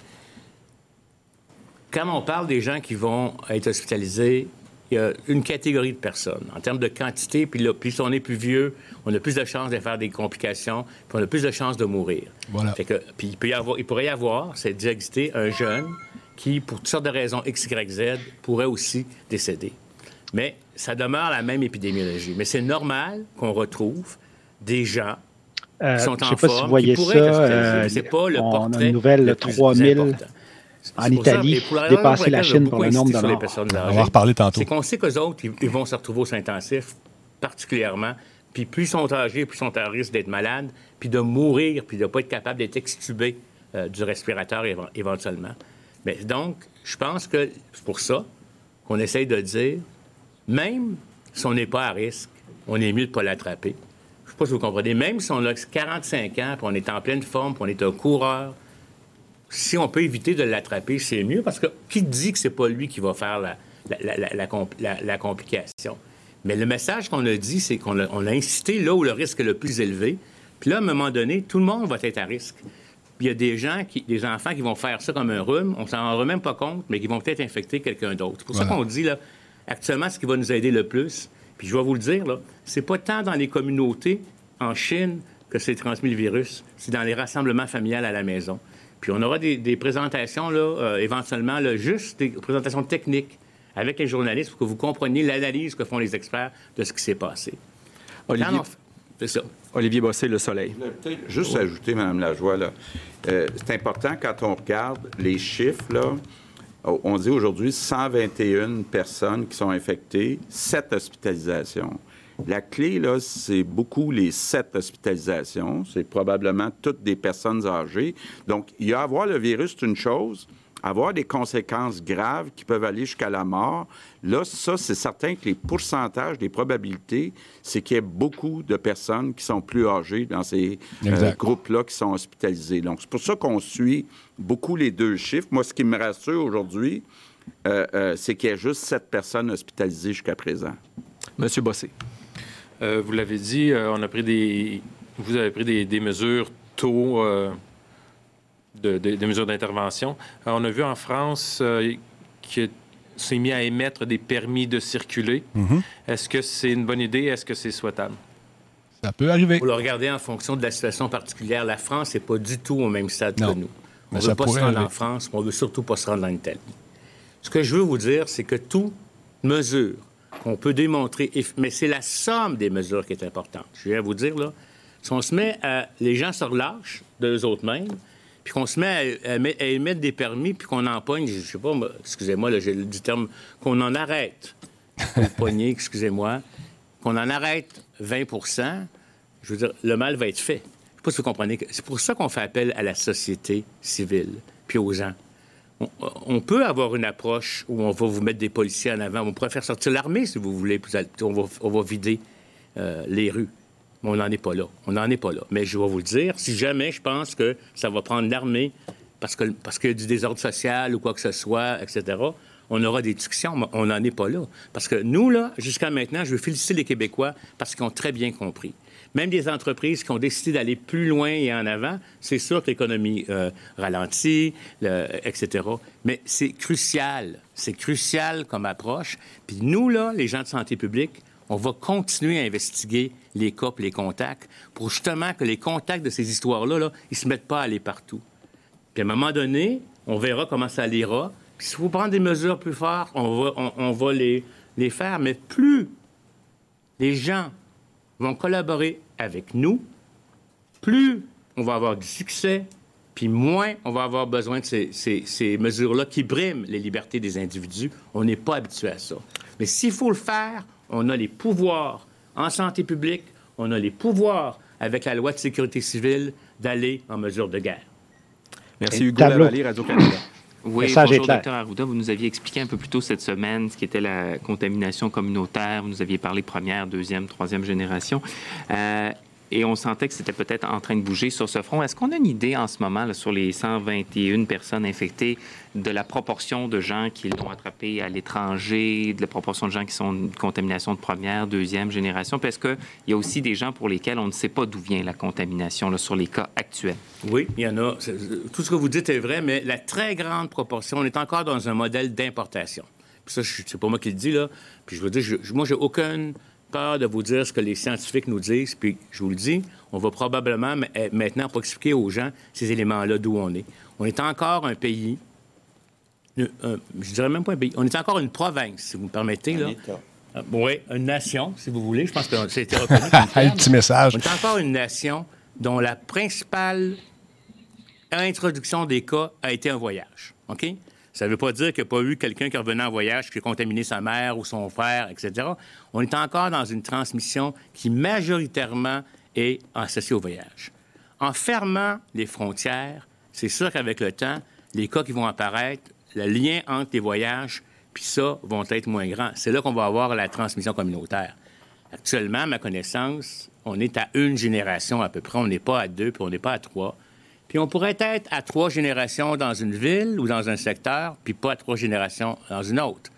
Quand on parle des gens qui vont être hospitalisés, il y a une catégorie de personnes. En termes de quantité, puis là, plus on est plus vieux, on a plus de chances de faire des complications, puis on a plus de chances de mourir. Voilà. Fait que, puis il, peut y avoir, il pourrait y avoir, c'est déjà existé, un jeune qui, pour toutes sortes de raisons X, Y, Z, pourrait aussi décéder. Mais ça demeure la même épidémiologie. Mais c'est normal qu'on retrouve des gens Euh, qui sont je en sais pas si forme, vous voyez ça, euh, pas le on a une nouvelle, le plus 3000 important. en Italie, dépasser la Chine pour le nombre de morts. On va en reparler tantôt. C'est qu'on sait qu'eux autres, ils, ils vont se retrouver aux intensifs, particulièrement. Puis plus ils sont âgés, plus ils sont à risque d'être malades, puis de mourir, puis de ne pas être capables d'être extubés euh, du respirateur éve- éventuellement. Mais donc, je pense que c'est pour ça qu'on essaye de dire, même si on n'est pas à risque, on est mieux de ne pas l'attraper. Je ne sais pas si vous comprenez. Même si on a 45 ans, puis on est en pleine forme, puis on est un coureur, si on peut éviter de l'attraper, c'est mieux parce que qui dit que c'est pas lui qui va faire la, la- la- la- la compl- la- la complication? Mais le message qu'on a dit, c'est qu'on a, on a incité là où le risque est le plus élevé. Puis là, à un moment donné, tout le monde va être à risque. Puis il y a des gens, qui, des enfants qui vont faire ça comme un rhume, on s'en rend même pas compte, mais qui vont peut-être infecter quelqu'un d'autre. C'est pour ça qu'on dit, là, actuellement, ce qui va nous aider le plus, puis je vais vous le dire, là, c'est pas tant dans les communautés en Chine que c'est transmis le virus, c'est dans les rassemblements familiales à la maison. Puis on aura des, des présentations, là, euh, éventuellement, là, juste des présentations techniques avec les journalistes pour que vous compreniez l'analyse que font les experts de ce qui s'est passé. Olivier- on C'est ça. Olivier Bossé, Le Soleil. Peut-être juste ajouter, Mme Lajoie, là, euh, c'est important quand on regarde les chiffres, là, on dit aujourd'hui 121 personnes qui sont infectées, 7 hospitalisations. La clé, là, c'est beaucoup les 7 hospitalisations. C'est probablement toutes des personnes âgées. Donc, il y a avoir le virus, c'est une chose. Avoir des conséquences graves qui peuvent aller jusqu'à la mort, là, ça, c'est certain que les pourcentages, les probabilités, c'est qu'il y ait beaucoup de personnes qui sont plus âgées dans ces euh, groupes-là qui sont hospitalisés. Donc, c'est pour ça qu'on suit beaucoup les deux chiffres. Moi, ce qui me rassure aujourd'hui, euh, euh, c'est qu'il y a juste sept personnes hospitalisées jusqu'à présent. Monsieur Bossé. Euh, vous l'avez dit, euh, on a pris des, vous avez pris des, des mesures tôt, euh, de- de- des mesures d'intervention. Euh, on a vu en France euh, que s'est mis à émettre des permis de circuler. Mhm. Est-ce que c'est une bonne idée? Est-ce que c'est souhaitable? Ça peut arriver. Vous le regardez en fonction de la situation particulière. La France n'est pas du tout au même stade Non. que nous. On ne veut pas se rendre en. France, mais on ne veut surtout pas se rendre en Italie. Ce que je veux vous dire, c'est que toute mesure qu'on peut démontrer, mais c'est la somme des mesures qui est importante. Je viens vous dire, là, si on se met à... Les gens se relâchent d'eux autres mêmes, puis qu'on se met à, à met- à émettre des permis, puis qu'on empoigne, je sais pas, moi, excusez-moi, j'ai le du terme, qu'on en arrête, poignet, excusez-moi, qu'on en arrête 20% je veux dire, le mal va être fait. Je pas si vous comprenez. que- C'est pour ça qu'on fait appel à la société civile, puis aux gens. On, peut avoir une approche où on va vous mettre des policiers en avant. On pourrait faire sortir l'armée, si vous voulez. puis on, va, on va vider euh, les rues. Mais on n'en est pas là. On n'en est pas là. Mais je vais vous le dire, si jamais je pense que ça va prendre l'armée parce que parce qu'il y a du désordre social ou quoi que ce soit, etc., on aura des discussions, mais on n'en est pas là. Parce que nous, là, jusqu'à maintenant, je veux féliciter les Québécois parce qu'ils ont très bien compris. Même des entreprises qui ont décidé d'aller plus loin et en avant, c'est sûr que l'économie euh, ralentit, etc. Mais c'est crucial. C'est crucial comme approche. Puis nous, là, les gens de santé publique, on va continuer à investiguer les cas les contacts pour justement que les contacts de ces histoires-là, là, ils ne se mettent pas à aller partout. Puis à un moment donné, on verra comment ça ira. Puis s'il faut prendre des mesures plus fortes, on va, on, va les, les faire. Mais plus les gens vont collaborer avec nous, plus on va avoir du succès, puis moins on va avoir besoin de ces, ces, ces mesures-là qui briment les libertés des individus. On n'est pas habitué à ça. Mais s'il faut le faire, on a les pouvoirs en santé publique, on a les pouvoirs avec la loi de sécurité civile d'aller en mesure de guerre. Merci Hugo Lavallée, Radio-Canada. Oui, bonjour, docteur Arruda. Vous nous aviez expliqué un peu plus tôt cette semaine ce qu'était la contamination communautaire. Vous nous aviez parlé première, deuxième, troisième génération. Euh, et on sentait que c'était peut-être en train de bouger sur ce front. Est-ce qu'on a une idée en ce moment sur les 121 personnes infectées de la proportion de gens qui l'ont attrapé à l'étranger, de la proportion de gens qui sont une contamination de première, deuxième génération? Parce qu'il y a aussi des gens pour lesquels on ne sait pas d'où vient la contamination là, sur les cas actuels? Oui, il y en a. Tout ce que vous dites est vrai, mais la très grande proportion, on est encore dans un modèle d'importation. Puis ça, c'est pas moi qui le dis, là. Puis je veux dire, moi, j'ai aucune peur de vous dire ce que les scientifiques nous disent, puis je vous le dis, on va probablement eh, maintenant pour expliquer aux gens ces éléments-là d'où on est. On est encore un pays, je je dirais même pas un pays, on est encore une province, si vous me permettez. Là. Euh, oui, une nation, si vous voulez. Je pense que ça a été reconnu. un petit message. On est encore une nation dont la principale introduction des cas a été un voyage. OK? Ça ne veut pas dire qu'il n'y a pas eu quelqu'un qui revenait en voyage qui a contaminé sa mère ou son frère, etc. On est encore dans une transmission qui majoritairement est associée au voyage. En fermant les frontières, c'est sûr qu'avec le temps, les cas qui vont apparaître, le lien entre les voyages puis ça vont être moins grands. C'est là qu'on va avoir la transmission communautaire. Actuellement, à ma connaissance, on est à une génération à peu près. On n'est pas à deux, puis on n'est pas à trois. Puis on pourrait être à trois générations dans une ville ou dans un secteur, puis pas à trois générations dans une autre.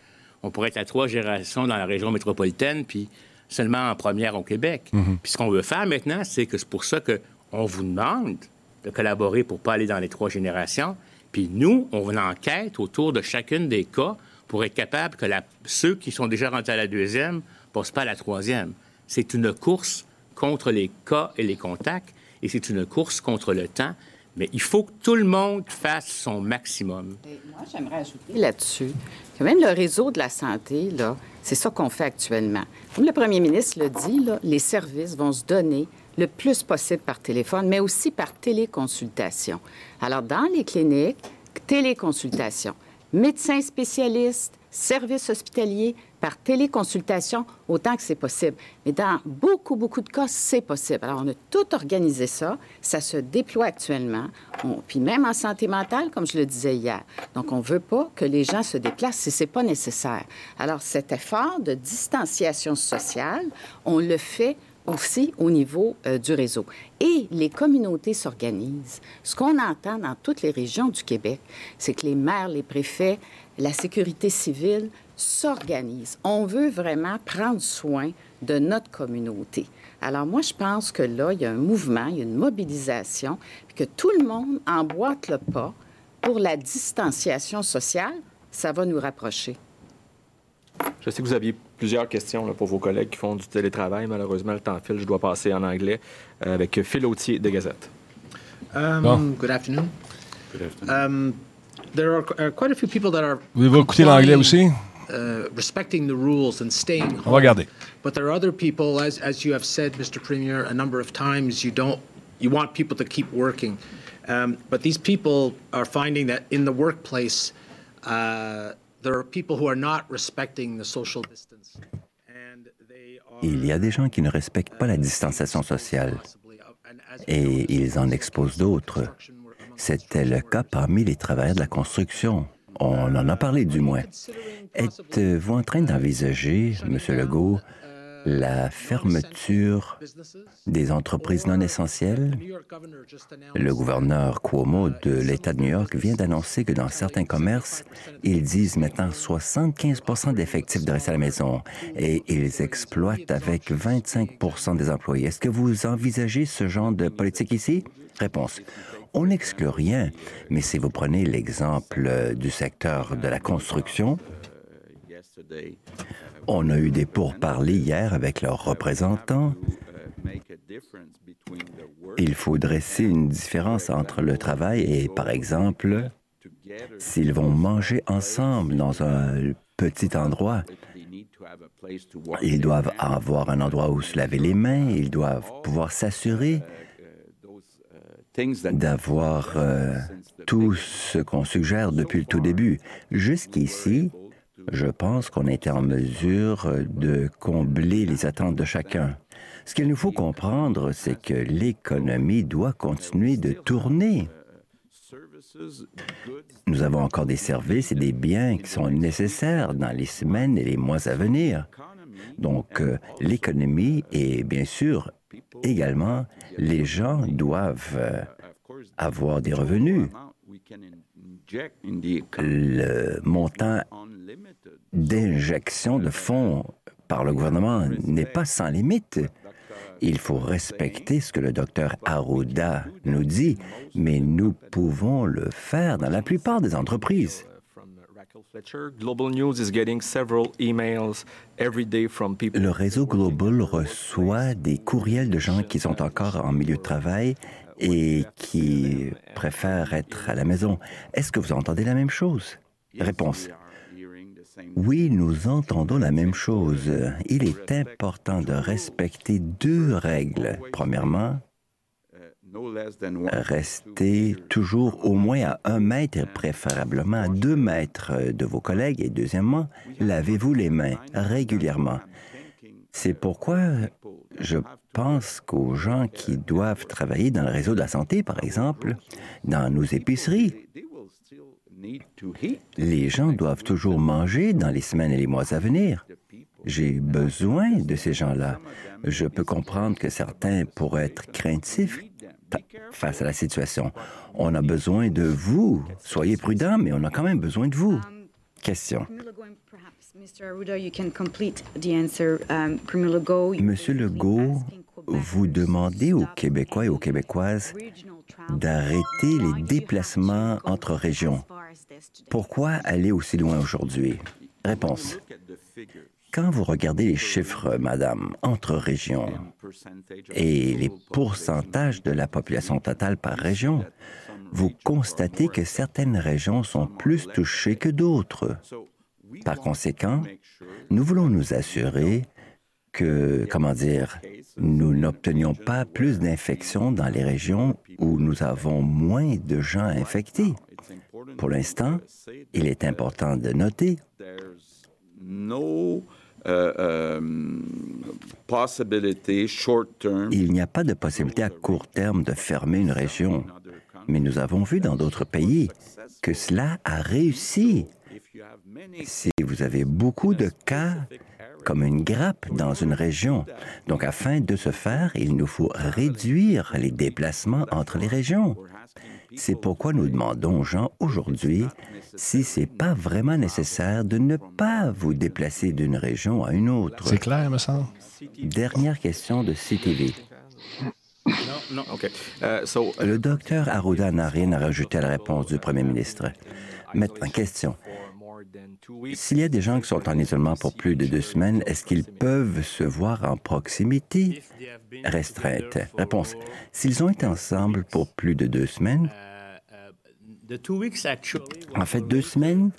On pourrait être à trois générations dans la région métropolitaine, puis seulement en première au Québec. Mhm. Puis ce qu'on veut faire maintenant, c'est que c'est pour ça qu'on vous demande de collaborer pour pas aller dans les trois générations. Puis nous, on enquête autour de chacune des cas pour être capable que ceux qui sont déjà rentrés à la deuxième ne passent pas à la troisième. C'est une course contre les cas et les contacts, et c'est une course contre le temps. Mais il faut que tout le monde fasse son maximum. moi, j'aimerais ajouter là-dessus que même le réseau de la santé, là, c'est ça qu'on fait actuellement. Comme le premier ministre le dit, là, les services vont se donner le plus possible par téléphone, mais aussi par téléconsultation. Alors, dans les cliniques, téléconsultation. Médecins spécialistes, services hospitaliers, par téléconsultation autant que c'est possible. Mais dans beaucoup, beaucoup de cas, c'est possible. Alors, on a tout organisé ça. Ça se déploie actuellement. puis même en santé mentale, comme je le disais hier. Donc, on ne veut pas que les gens se déplacent si ce n'est pas nécessaire. Alors, cet effort de distanciation sociale, on le fait aussi au niveau euh, du réseau. Et les communautés s'organisent. Ce qu'on entend dans toutes les régions du Québec, c'est que les maires, les préfets, la sécurité civile s'organisent. On veut vraiment prendre soin de notre communauté. Alors moi, je pense que là, il y a un mouvement, il y a une mobilisation, que tout le monde emboîte le pas pour la distanciation sociale. Ça va nous rapprocher. Je sais que vous aviez plusieurs questions pour vos collègues qui font du télétravail. Malheureusement, le temps file. Je dois passer en anglais euh, avec Phil Autier de Gazette. Um, Good afternoon. Good afternoon. Um, there are uh, quite a few people that are. Voulez-vous écouter l'anglais aussi? Uh, respecting the rules and staying home. On va regarder. But there are other people, as, as you have said, Mr. Premier, a number of times, you don't, you want people to keep working. Um, but these people are finding that in the workplace, uh, there are people who are not respecting the social distance. Il y a des gens qui ne respectent pas la distanciation sociale et ils en exposent d'autres. C'était le cas parmi les travailleurs de la construction. On en a parlé du moins. Êtes-vous en train d'envisager, M. Legault, la fermeture des entreprises non essentielles? Le gouverneur Cuomo de l'État de New York vient d'annoncer que dans certains commerces, ils disent maintenant 75 d'effectifs de rester à la maison et ils exploitent avec 25% des employés. Est-ce que vous envisagez ce genre de politique ici? Réponse. On n'exclut rien, mais si vous prenez l'exemple du secteur de la construction, on a eu des pourparlers hier avec leurs représentants. Il faut dresser une différence entre le travail et, par exemple, s'ils vont manger ensemble dans un petit endroit, ils doivent avoir un endroit où se laver les mains, ils doivent pouvoir s'assurer d'avoir euh, tout ce qu'on suggère depuis le tout début. Jusqu'ici, je pense qu'on était en mesure de combler les attentes de chacun. Ce qu'il nous faut comprendre, c'est que l'économie doit continuer de tourner. Nous avons encore des services et des biens qui sont nécessaires dans les semaines et les mois à venir. Donc, euh, l'économie et bien sûr également, les gens doivent euh, avoir des revenus. Le montant d'injection de fonds par le gouvernement n'est pas sans limite. Il faut respecter ce que le docteur Arruda nous dit, mais nous pouvons le faire dans la plupart des entreprises. Le réseau Global reçoit des courriels de gens qui sont encore en milieu de travail et qui préfèrent être à la maison. Est-ce que vous entendez la même chose? Réponse. Oui, nous entendons la même chose. Il est important de respecter deux règles. Premièrement, rester toujours au moins à un mètre, préférablement à deux mètres de vos collègues. Et deuxièmement, lavez-vous les mains régulièrement. C'est pourquoi je pense qu'aux gens qui doivent travailler dans le réseau de la santé, par exemple, dans nos épiceries, les gens doivent toujours manger dans les semaines et les mois à venir. J'ai besoin de ces gens-là. Je peux comprendre que certains pourraient être craintifs face à la situation. On a besoin de vous. Soyez prudents, mais on a quand même besoin de vous. Question. Monsieur Legault, vous demandez aux Québécois et aux Québécoises d'arrêter les déplacements entre régions. Pourquoi aller aussi loin aujourd'hui? Réponse. Quand vous regardez les chiffres, Madame, entre régions et les pourcentages de la population totale par région, vous constatez que certaines régions sont plus touchées que d'autres. Par conséquent, nous voulons nous assurer que, comment dire, nous n'obtenions pas plus d'infections dans les régions où nous avons moins de gens infectés. Pour l'instant, il est important de noter il n'y a pas de possibilité à court terme de fermer une région, mais nous avons vu dans d'autres pays que cela a réussi. Si vous avez beaucoup de cas comme une grappe dans une région. Donc, afin de ce faire, il nous faut réduire les déplacements entre les régions. C'est pourquoi nous demandons aux gens aujourd'hui si c'est pas vraiment nécessaire de ne pas vous déplacer d'une région à une autre. C'est clair, me semble. Dernière question de CTV. Non, non, OK. Euh, Le docteur Arruda n'a rien à rajouter à la réponse du premier ministre. Maintenant, question. S'il y a des gens qui sont en isolement pour plus de deux semaines, est-ce qu'ils peuvent se voir en proximité? Restreinte? Réponse. S'ils ont été ensemble pour plus de deux semaines, en fait, deux semaines,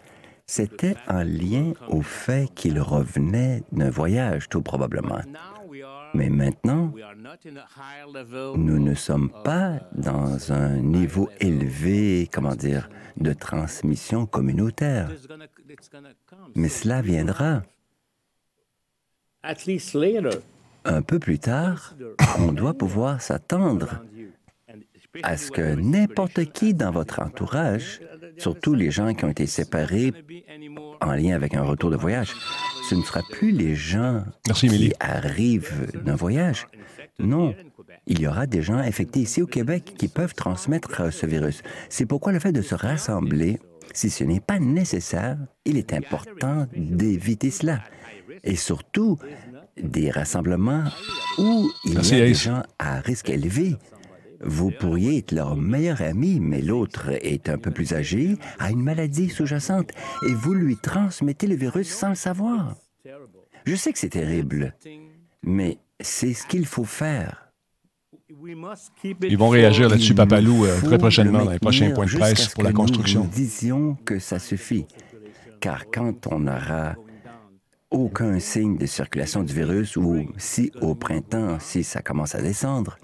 c'était en lien au fait qu'ils revenaient d'un voyage, tout probablement. Mais maintenant, nous ne sommes pas dans un niveau élevé, comment dire, de transmission communautaire. Mais cela viendra. Un peu plus tard, on doit pouvoir s'attendre à ce que n'importe qui dans votre entourage, surtout les gens qui ont été séparés en lien avec un retour de voyage, ce ne sera plus les gens Merci, qui arrivent d'un voyage. Non, il y aura des gens infectés ici au Québec qui peuvent transmettre ce virus. C'est pourquoi le fait de se rassembler, si ce n'est pas nécessaire, il est important d'éviter cela. Et surtout, des rassemblements où il Merci, y a des Ace. gens à risque élevé. Vous pourriez être leur meilleur ami, mais l'autre est un peu plus âgé, a une maladie sous-jacente, et vous lui transmettez le virus sans le savoir. Je sais que c'est terrible, mais c'est ce qu'il faut faire. Ils vont réagir là-dessus, Papalou, euh, très prochainement, dans les prochains points de presse pour la construction. Nous disions que ça suffit. Car quand on n'aura aucun signe de circulation du virus ou si au printemps, si ça commence à descendre,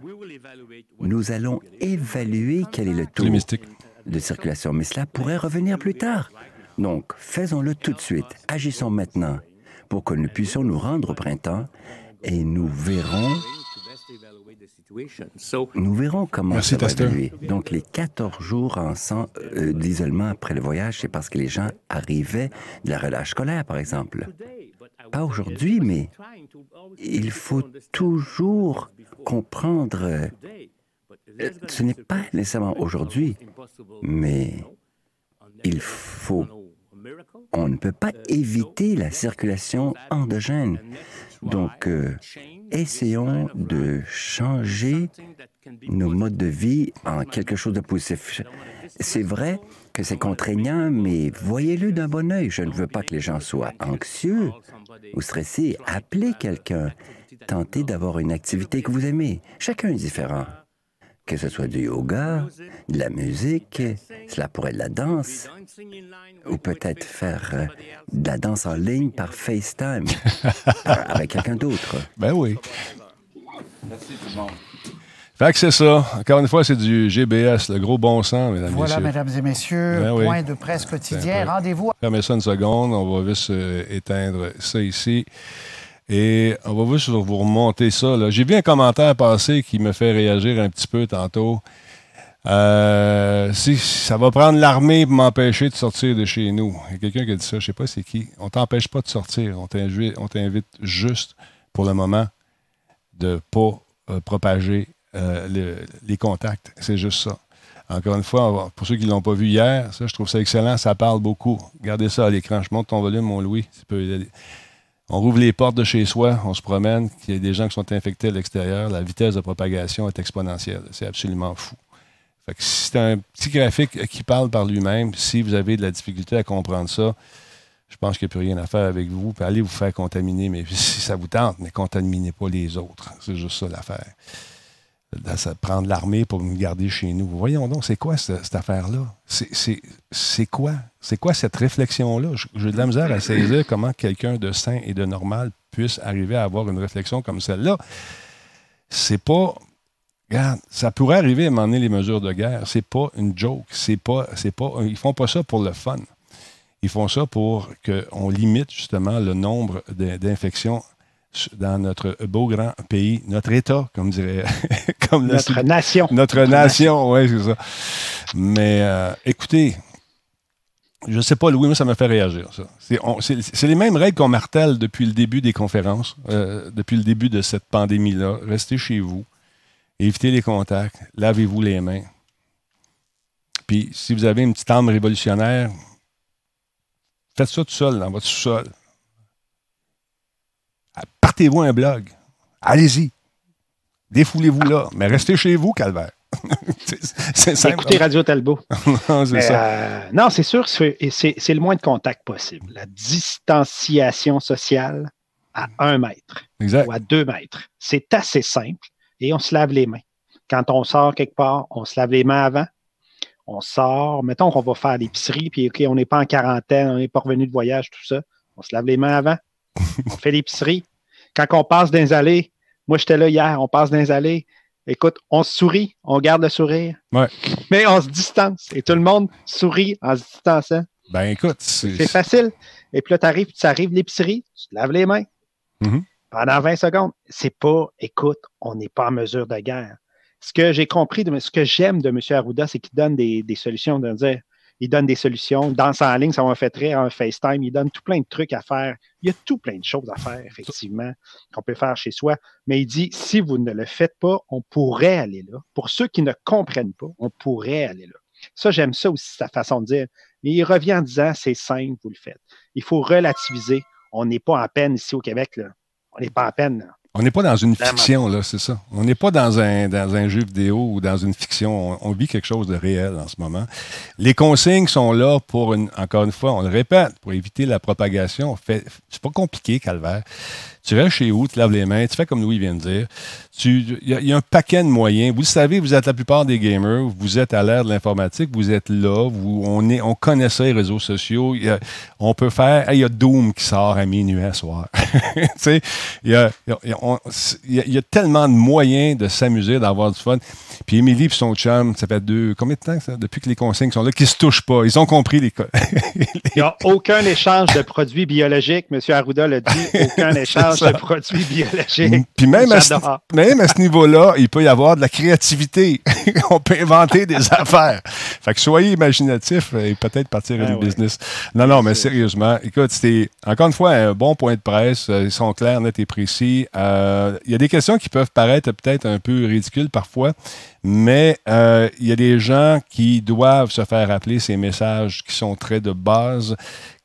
nous allons évaluer quel est le taux de circulation. Mais cela pourrait revenir plus tard. Donc, faisons-le tout de suite. Agissons maintenant pour que nous puissions nous rendre au printemps et nous verrons nous verrons comment Merci, ça va évoluer. Donc, les 14 jours en euh, d'isolement après le voyage, c'est parce que les gens arrivaient de la relâche scolaire, par exemple. Pas aujourd'hui, mais il faut toujours comprendre. euh, ce n'est pas nécessairement aujourd'hui, mais il faut. On ne peut pas éviter la circulation endogène. Donc, euh, essayons de changer nos modes de vie en quelque chose de positif. C'est vrai que c'est contraignant, mais voyez-le d'un bon œil. Je ne veux pas que les gens soient anxieux ou stressés. Appelez quelqu'un. Tentez d'avoir une activité que vous aimez. Chacun est différent. Que ce soit du yoga, de la musique, cela pourrait être de la danse, ou peut-être faire euh, de la danse en ligne par FaceTime avec quelqu'un d'autre. Ben oui. Merci tout le monde. Fait que c'est ça. Encore une fois, c'est du GBS, le gros bon sens, mesdames, Voilà, messieurs. mesdames et messieurs, Ben oui. point de presse quotidien. peu. Rendez-vous Fermez ça une seconde. On va juste euh, éteindre ça ici. Et on va juste vous remonter ça. J'ai vu un commentaire passer qui me fait réagir un petit peu tantôt. Euh, si ça va prendre l'armée pour m'empêcher de sortir de chez nous. Il y a quelqu'un qui a dit ça, je sais pas c'est qui. On t'empêche pas de sortir. On t'invite, juste pour le moment de pas euh, propager euh, le- les contacts. C'est juste ça. Encore une fois, pour ceux qui ne l'ont pas vu hier, ça, je trouve ça excellent. Ça parle beaucoup. Regardez ça à l'écran. Je monte ton volume, mon Louis. Tu peux y. On rouvre les portes de chez soi, on se promène, il y a des gens qui sont infectés à l'extérieur, la vitesse de propagation est exponentielle. C'est absolument fou. C'est un petit graphique qui parle par lui-même, si vous avez de la difficulté à comprendre ça, je pense qu'il n'y a plus rien à faire avec vous. Puis allez vous faire contaminer, mais si ça vous tente, mais contaminez pas les autres. C'est juste ça l'affaire. Prendre l'armée pour nous garder chez nous. Voyons donc, c'est quoi ce- cette affaire-là? C'est- quoi? C'est quoi cette réflexion-là? J'ai de la misère à saisir comment quelqu'un de sain et de normal puisse arriver à avoir une réflexion comme celle-là. C'est pas. Regarde, ça pourrait arriver à donné, les mesures de guerre. C'est pas une joke. C'est pas, c'est pas, ils font pas ça pour le fun. Ils font ça pour qu'on limite justement le nombre de- dans notre beau grand pays, notre État, comme dirait. comme Notre nation. Notre nation, oui, c'est ça. Mais euh, écoutez, je sais pas, Louis, moi, ça me fait réagir, c'est les mêmes règles qu'on martèle depuis le début des conférences, euh, depuis le début de cette pandémie-là. Restez chez vous, évitez les contacts, lavez-vous les mains. Puis, si vous avez une petite âme révolutionnaire, faites ça tout seul dans votre sous-sol. Partez-vous un blog. Allez-y. Défoulez-vous là. Mais restez chez vous, Calvaire. c'est c'est simple. Écoutez Radio Talbot. non, c'est euh, sûr, c'est le moins de contact possible. La distanciation sociale à un mètre Exact. ou à deux mètres. C'est assez simple et on se lave les mains. Quand on sort quelque part, on se lave les mains avant. On sort, mettons qu'on va faire l'épicerie, puis OK, on n'est pas en quarantaine, on n'est pas revenu de voyage, tout ça. On se lave les mains avant. on fait l'épicerie. Quand on passe dans les allées, moi j'étais là hier, on passe dans les allées. Écoute, on se sourit, on garde le sourire, Ouais. mais on se distance. Et tout le monde sourit en se distançant. Ben écoute, c'est. Facile. Et puis là, tu arrives, tu arrives l'épicerie, tu te laves les mains. Mhm. Pendant 20 secondes. C'est pas, écoute, on n'est pas en mesure de guerre. Ce que j'ai compris, de, ce que j'aime de M. Arruda, c'est qu'il donne des, des solutions de dire il donne des solutions. Danse en ligne, ça m'a fait très en FaceTime. Il donne tout plein de trucs à faire. Il y a tout plein de choses à faire, effectivement, qu'on peut faire chez soi. Mais il dit, si vous ne le faites pas, on pourrait aller là. Pour ceux qui ne comprennent pas, on pourrait aller là. Ça, j'aime ça aussi, sa façon de dire. Mais il revient en disant, c'est simple, vous le faites. Il faut relativiser. On n'est pas en peine ici au Québec. Là. On n'est pas en peine. Là. On n'est pas dans une fiction, là, c'est ça. On n'est pas dans un, dans un jeu vidéo ou dans une fiction. On, vit quelque chose de réel en ce moment. Les consignes sont là pour, une, encore une fois, on le répète, pour éviter la propagation. C'est pas compliqué, Calvaire. Tu restes chez vous, tu laves les mains, tu fais comme Louis vient de dire. Il y, a un paquet de moyens. Vous le savez, vous êtes la plupart des gamers, vous êtes à l'ère de l'informatique, vous êtes là, vous, on, est, on connaît ça, les réseaux sociaux. on peut faire. Il y a Doom qui sort à minuit à soir. il y a, y a tellement de moyens de s'amuser, d'avoir du fun. Puis Émilie et son chum, ça fait deux. Combien de temps ça, depuis que les consignes sont là, qui se touchent pas? Ils ont compris les. Il n'y a aucun échange de produits biologiques. M. Arruda l'a dit. Aucun échange de produits biologiques. Puis même à, ce, même à ce niveau-là, il peut y avoir de la créativité. On peut inventer des affaires. Fait que soyez imaginatifs et peut-être partir à du business. Non, non, mais sérieusement, écoute, c'était encore une fois un bon point de presse. Ils sont clairs, nets et précis. Euh, il y a des questions qui peuvent paraître peut-être un peu ridicules parfois, mais euh, il y a des gens qui doivent se faire rappeler ces messages qui sont très de base,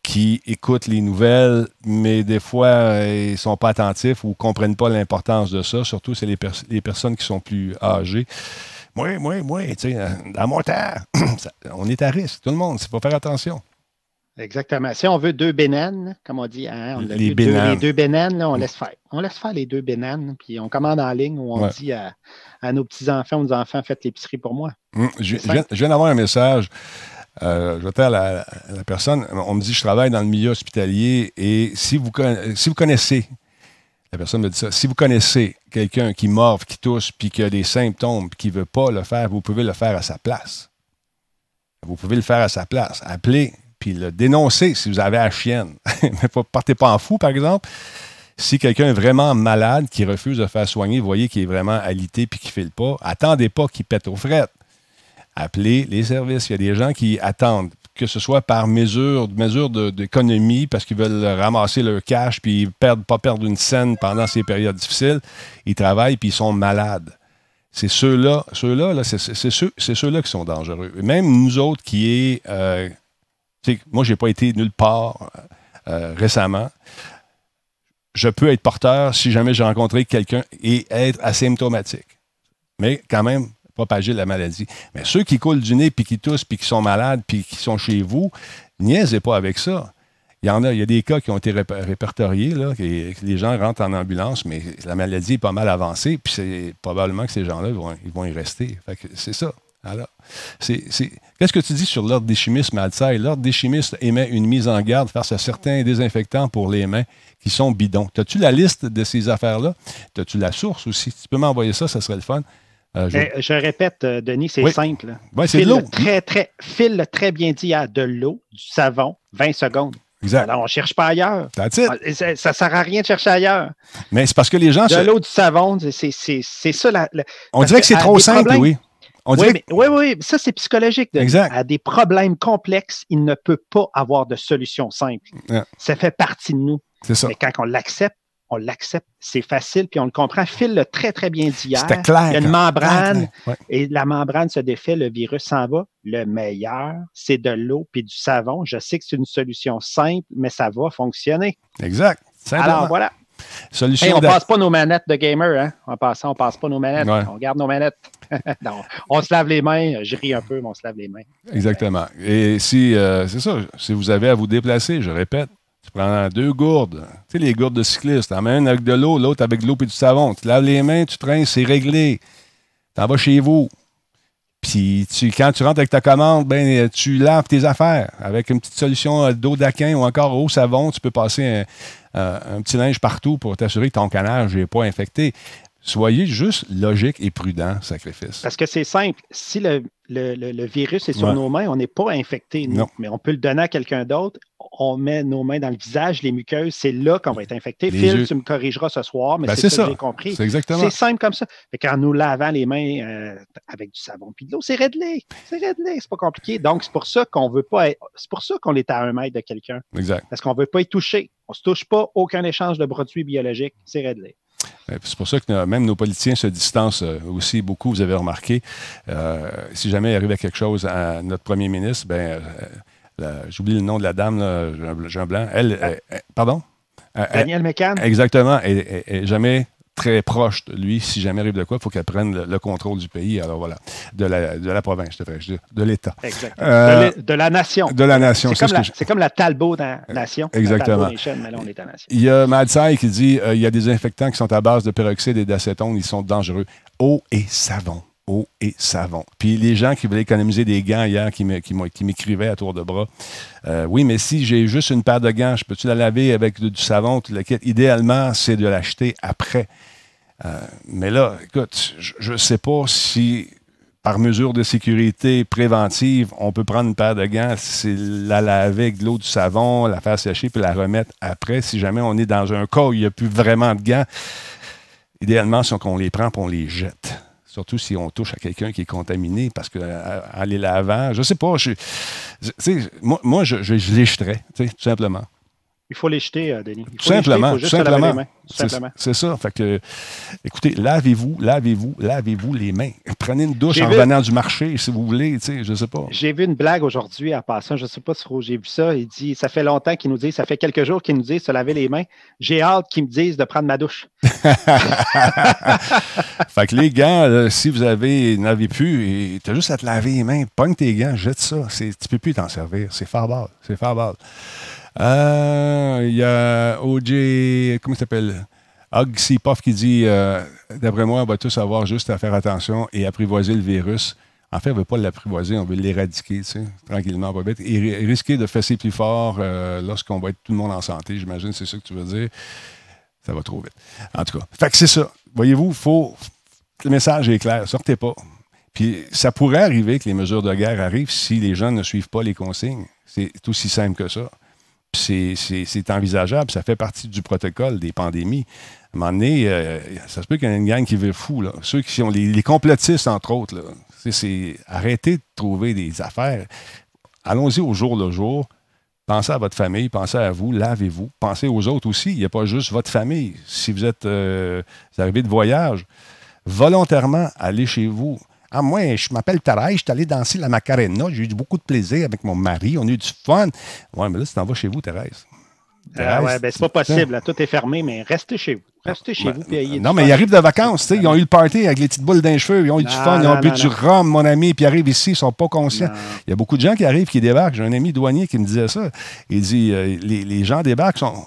qui écoutent les nouvelles, mais des fois, euh, ils ne sont pas attentifs ou ne comprennent pas l'importance de ça. Surtout, c'est les, les, personnes qui sont plus âgées. Moi, moi, moi, tu sais, dans mon temps, on est à risque, tout le monde. Il faut faire attention. Exactement. Si on veut deux bénanes, comme on dit, hein, on les, deux, les, deux, bénanes, là, on laisse faire. On laisse faire les deux bénanes, puis on commande en ligne ou on dit à, nos petits-enfants nos enfants, faites l'épicerie pour moi. Hum, je, viens d'avoir un message. Euh, je vais dire à la, personne, on me dit, je travaille dans le milieu hospitalier et si vous, si vous connaissez, la personne me dit ça, si vous connaissez quelqu'un qui morve, qui tousse, puis qui a des symptômes, puis qui ne veut pas le faire, vous pouvez le faire à sa place. Vous pouvez le faire à sa place. Appelez puis le dénoncer si vous avez la chienne. Mais partez pas en fou, par exemple. Si quelqu'un est vraiment malade, qui refuse de faire soigner, vous voyez qu'il est vraiment alité puis qu'il ne file pas, attendez pas qu'il pète aux frettes. Appelez les services. Il y a des gens qui attendent, que ce soit par mesure, mesure d'économie, parce qu'ils veulent ramasser leur cash puis perdre, pas perdre une scène pendant ces périodes difficiles. Ils travaillent puis ils sont malades. C'est ceux-là, ceux-là, -là, c'est ceux-là qui sont dangereux. Même nous autres qui est euh, moi, je n'ai pas été nulle part euh, récemment. Je peux être porteur si jamais j'ai rencontré quelqu'un et être asymptomatique. Mais quand même, propager la maladie. Mais ceux qui coulent du nez, puis qui toussent, puis qui sont malades, puis qui sont chez vous, niaisez pas avec ça. Il y en a, il y a des cas qui ont été répertoriés, là, les gens rentrent en ambulance, mais la maladie est pas mal avancée, puis c'est probablement que ces gens-là vont, ils vont y rester. c'est ça. Alors, qu'est-ce que tu dis sur l'ordre des chimistes, Malsaï? L'ordre des chimistes émet une mise en garde face à certains désinfectants pour les mains qui sont bidons. As-tu la liste de ces affaires-là? As-tu la source aussi? Si tu peux m'envoyer ça, ça serait le fun. Euh, je... répète, euh, Denis, c'est simple. Oui, c'est de l'eau. Très, très, file très bien dit à de l'eau, du savon, 20 secondes. Exact. Alors, on ne cherche pas ailleurs. Ah, ça ne sert à rien de chercher ailleurs. Mais c'est parce que les gens... De l'eau, du savon, c'est ça. La, on dirait que c'est trop simple, oui oui, oui, ça c'est psychologique. exact. À des problèmes complexes, il ne peut pas avoir de solution simple. Ça fait partie de nous. C'est ça. Mais quand on l'accepte, on l'accepte, c'est facile, puis on le comprend. Phil l'a très, très bien dit hier. clair. Il y a une membrane, et la membrane se défait, le virus s'en va. Le meilleur, c'est de l'eau puis du savon. Je sais que c'est une solution simple, mais ça va fonctionner. Exact. Alors voilà. Solution on ne passe pas nos manettes de gamer, hein? En passant, on ne passe pas nos manettes. On garde nos manettes. on se lave les mains. Je ris un peu, mais on se lave les mains. Exactement. Et si, euh, c'est ça, si vous avez à vous déplacer, je répète, tu prends deux gourdes. Tu sais, les gourdes de cycliste. en une avec de l'eau, l'autre avec de l'eau et du savon. Tu laves les mains, tu traînes, c'est réglé. Tu en vas chez vous. Puis quand tu rentres avec ta commande, ben, tu laves tes affaires. Avec une petite solution euh, d'eau d'aquin ou encore eau savon, tu peux passer un, euh, un petit linge partout pour t'assurer que ton canage n'est pas infecté. Soyez juste logique et prudent, sacrifice. Parce que c'est simple. Si le, le, le, virus est sur Ouais. nos mains, on n'est pas infecté, nous, Non. mais on peut le donner à quelqu'un d'autre. On met nos mains dans le visage, les muqueuses, c'est là qu'on va être infecté. Les Phil, yeux. tu me corrigeras ce soir, mais Ben, c'est ça, j'ai compris. C'est exactement. C'est simple comme ça. Fait qu'en nous lavant les mains euh, avec du savon puis de l'eau, c'est réglé. C'est réglé, c'est pas compliqué. Donc, c'est pour ça qu'on veut pas être- C'est pour ça qu'on est à un mètre de quelqu'un. Exact. Parce qu'on veut pas y toucher. On se touche pas, aucun échange de produits biologiques, c'est réglé. Euh, C'est pour ça que euh, même nos politiciens se distancent euh, aussi beaucoup, vous avez remarqué. Euh, si jamais il arrivait quelque chose à notre premier ministre, ben, euh, j'oublie le nom de la dame, là, Jean- Blanc. Elle, pardon? Euh, elle- Daniel Mécan? Exactement. Est jamais très proche de lui. Si jamais arrive de quoi, il faut qu'elle prenne le, le contrôle du pays. Alors voilà, de la, de la province, je de l'État. Exactement. Euh, de, la nation. de la nation, C'est comme, ce je- comme la Talbot la nation. La Exactement. Talbot Nation, mais là, on est en nation. Il y a Madsai qui dit euh, il y a des infectants qui sont à base de peroxyde et d'acétone, ils sont dangereux. Eau et savon. Eau et savon. Puis les gens qui voulaient économiser des gants hier, qui m'écrivaient à tour de bras euh, Oui, mais si j'ai juste une paire de gants, je peux-tu la laver avec du, savon tout le? Idéalement, c'est de l'acheter après. Euh, mais là, écoute, je ne sais pas si par mesure de sécurité préventive, on peut prendre une paire de gants, la laver avec de l'eau, du savon, la faire sécher, puis la remettre après. Si jamais on est dans un cas où il n'y a plus vraiment de gants, idéalement, c'est qu'on les prend et on les jette. Surtout si on touche à quelqu'un qui est contaminé, parce que euh, les lavant, je sais pas, je, je- moi, moi, je, je, je tout simplement. Il faut les jeter, euh, Denis. Il Tout faut les jeter, simplement, il faut juste simplement. C'est- simplement. C'est ça. Fait que, écoutez, lavez-vous, lavez-vous, lavez-vous les mains. Prenez une douche en vu- revenant du marché, si vous voulez, tu sais, je sais pas. J'ai vu une blague aujourd'hui en passant, je ne sais pas si j'ai vu ça. Il dit Ça fait longtemps qu'il nous dit, ça fait quelques jours qu'il nous dit se laver les mains. J'ai hâte qu'ils me disent de prendre ma douche. fait que les gants, là, si vous avez n'avez plus, tu as juste à te laver les mains, pogne tes gants, jette ça. Tu peux plus t'en servir. C'est farbal. C'est farbal. Euh, Il y a OJ, comment il s'appelle? Puff qui dit euh, D'après moi, on va tous avoir juste à faire attention et apprivoiser le virus. En fait, on ne veut pas l'apprivoiser, on veut l'éradiquer, tu sais, tranquillement, pas bête. Et ri- risquer de fesser plus fort euh, lorsqu'on va être tout le monde en santé, j'imagine, c'est ça que tu veux dire. Ça va trop vite. En tout cas, fait que c'est ça. Voyez-vous, faut. Le message est clair, sortez pas. Puis ça pourrait arriver que les mesures de guerre arrivent si les gens ne suivent pas les consignes. C'est aussi simple que ça. C'est- envisageable, ça fait partie du protocole des pandémies. À un moment donné, euh, ça se peut qu'il y ait une gang qui veut fou. Ceux qui sont les, complotistes, entre autres. arrêtez de trouver des affaires. Allons-y au jour le jour. Pensez à votre famille, pensez à vous, lavez-vous. Pensez aux autres aussi. Il n'y a pas juste votre famille. Si vous êtes euh, arrivez de voyage, volontairement, allez chez vous. Ah, moi, je m'appelle Thérèse, je suis allé danser la Macarena, j'ai eu beaucoup de plaisir avec mon mari, on a eu du fun. Ouais, mais là, tu t'en vas chez vous, Thérèse. Ah Thérèse, ouais, ben, c'est pas possible. là. Tout est fermé, mais restez chez vous. Restez chez vous. puis ayez Non, mais fun. ils arrivent de vacances, tu sais, ils ont eu le party avec les petites boules dans les cheveux, ils ont eu du Non, fun, ils ont non, bu du rhum, mon ami, puis ils arrivent ici, ils sont pas conscients. Il y a beaucoup de gens qui arrivent, qui débarquent. J'ai un ami douanier qui me disait ça. Il dit euh, les, les gens débarquent, sont-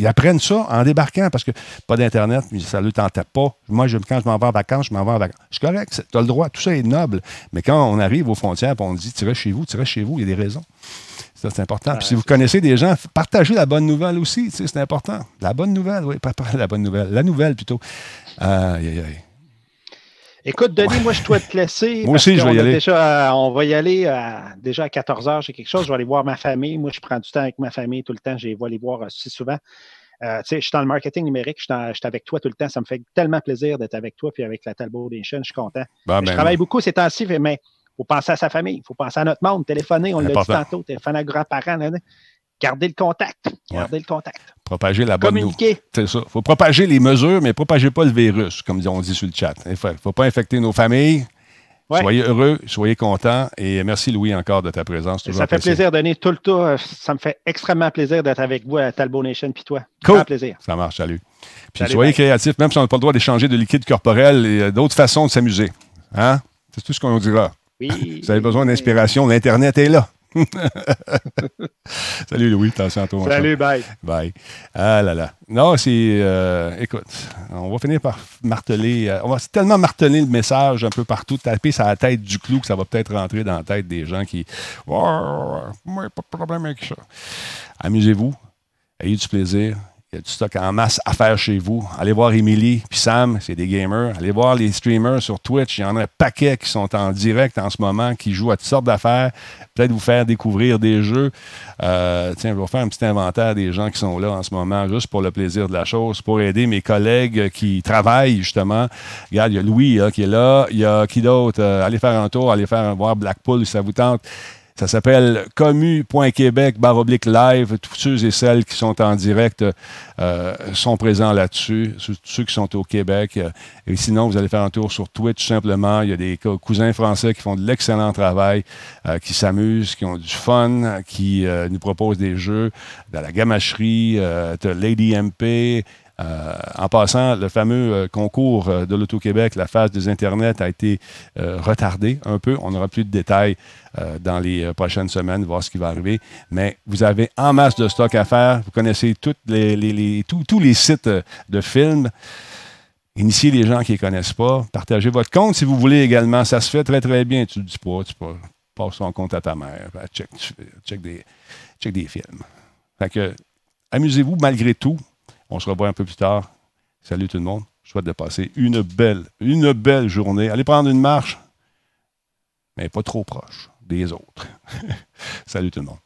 ils apprennent ça en débarquant parce que pas d'Internet, ça ne le tentait pas. Moi, quand je m'en vais en vacances, je m'en vais en vacances. C'est correct, tu as le droit, tout ça est noble. Mais quand on arrive aux frontières et on dit tu restes chez vous, tu restes chez vous, il y a des raisons. Ça, c'est important. Puis si vous connaissez des gens, partagez la bonne nouvelle aussi, c'est important. La bonne nouvelle, oui, pas la bonne nouvelle, la nouvelle plutôt. Aïe, aïe, aïe. Écoute, Denis, moi, je dois te laisser. Moi aussi, je vais y aller. Déjà, on va y aller euh, déjà à 14 h. J'ai quelque chose. Je vais aller voir ma famille. Moi, je prends du temps avec ma famille tout le temps. Je vais aller voir euh, si souvent. Euh, tu sais, je suis dans le marketing numérique. Je suis, avec toi tout le temps. Ça me fait tellement plaisir d'être avec toi puis avec la Talbot Nation. Je suis content. Bon, je ben, travaille beaucoup ces temps-ci, mais il faut penser à sa famille. Il faut penser à notre monde. Téléphoner, on l'a dit tantôt. Téléphoner à grands-parents. Gardez le contact. Gardez le contact. Propager la bonne Communiquer. C'est ça. Il faut propager les mesures, mais propagez pas le virus, comme on dit sur le chat. Il ne faut, pas infecter nos familles. Ouais. Soyez heureux, soyez contents. Et merci, Louis, encore de ta présence. Toujours Ça fait plaisir, Denis. Tout le temps, euh, ça me fait extrêmement plaisir d'être avec vous à Talbot Nation puis toi. Cool. Grand plaisir. Ça marche, salut. Puis Salut, soyez créatifs, même si on n'a pas le droit d'échanger de liquide corporel et euh, d'autres façons de s'amuser. Hein? C'est tout ce qu'on dira. Oui. Vous avez besoin d'inspiration, l'Internet est là. Salut Louis, attention à toi. Salut, bye. Bye. Ah là là. Non, c'est. euh, écoute, on va finir par marteler. euh, on va tellement marteler le message un peu partout, taper sur la tête du clou que ça va peut-être rentrer dans la tête des gens qui. Oh, moi, pas de problème avec ça. Amusez-vous, ayez du plaisir Il y a du stock en masse à faire chez vous. Allez voir Emily puis Sam, c'est des gamers. Allez voir les streamers sur Twitch. Il y en a un paquet qui sont en direct en ce moment, qui jouent à toutes sortes d'affaires. Peut-être vous faire découvrir des jeux. Euh, tiens, je vais faire un petit inventaire des gens qui sont là en ce moment, juste pour le plaisir de la chose, pour aider mes collègues qui travaillent justement. Regarde, il y a Louis qui est là. Il y a qui d'autre? Euh, allez faire un tour, allez faire voir Blackpool si ça vous tente. Ça s'appelle commu.québec oblique live. Tous ceux et celles qui sont en direct euh, sont présents là-dessus, ceux qui sont au Québec. Et sinon, vous allez faire un tour sur Twitch simplement. Il y a des cousins français qui font de l'excellent travail, euh, qui s'amusent, qui ont du fun, qui euh, nous proposent des jeux, de la gamacherie, Lady MP, euh, en passant, le fameux euh, concours euh, de l'Auto-Québec, la phase des Internets, a été retardé un peu. On n'aura plus de détails dans les prochaines semaines, voir ce qui va arriver. Mais vous avez en masse de stock à faire. Vous connaissez tous les sites de films. Initiez les gens qui ne connaissent pas. Partagez votre compte si vous voulez également. Ça se fait très, très bien. Tu ne dis pas, tu passes ton compte à ta mère. Check, des, films. Amusez-vous malgré tout. On se revoit un peu plus tard. Salut tout le monde. Je souhaite de passer une belle, une belle journée. Allez prendre une marche, mais pas trop proche des autres. Salut tout le monde.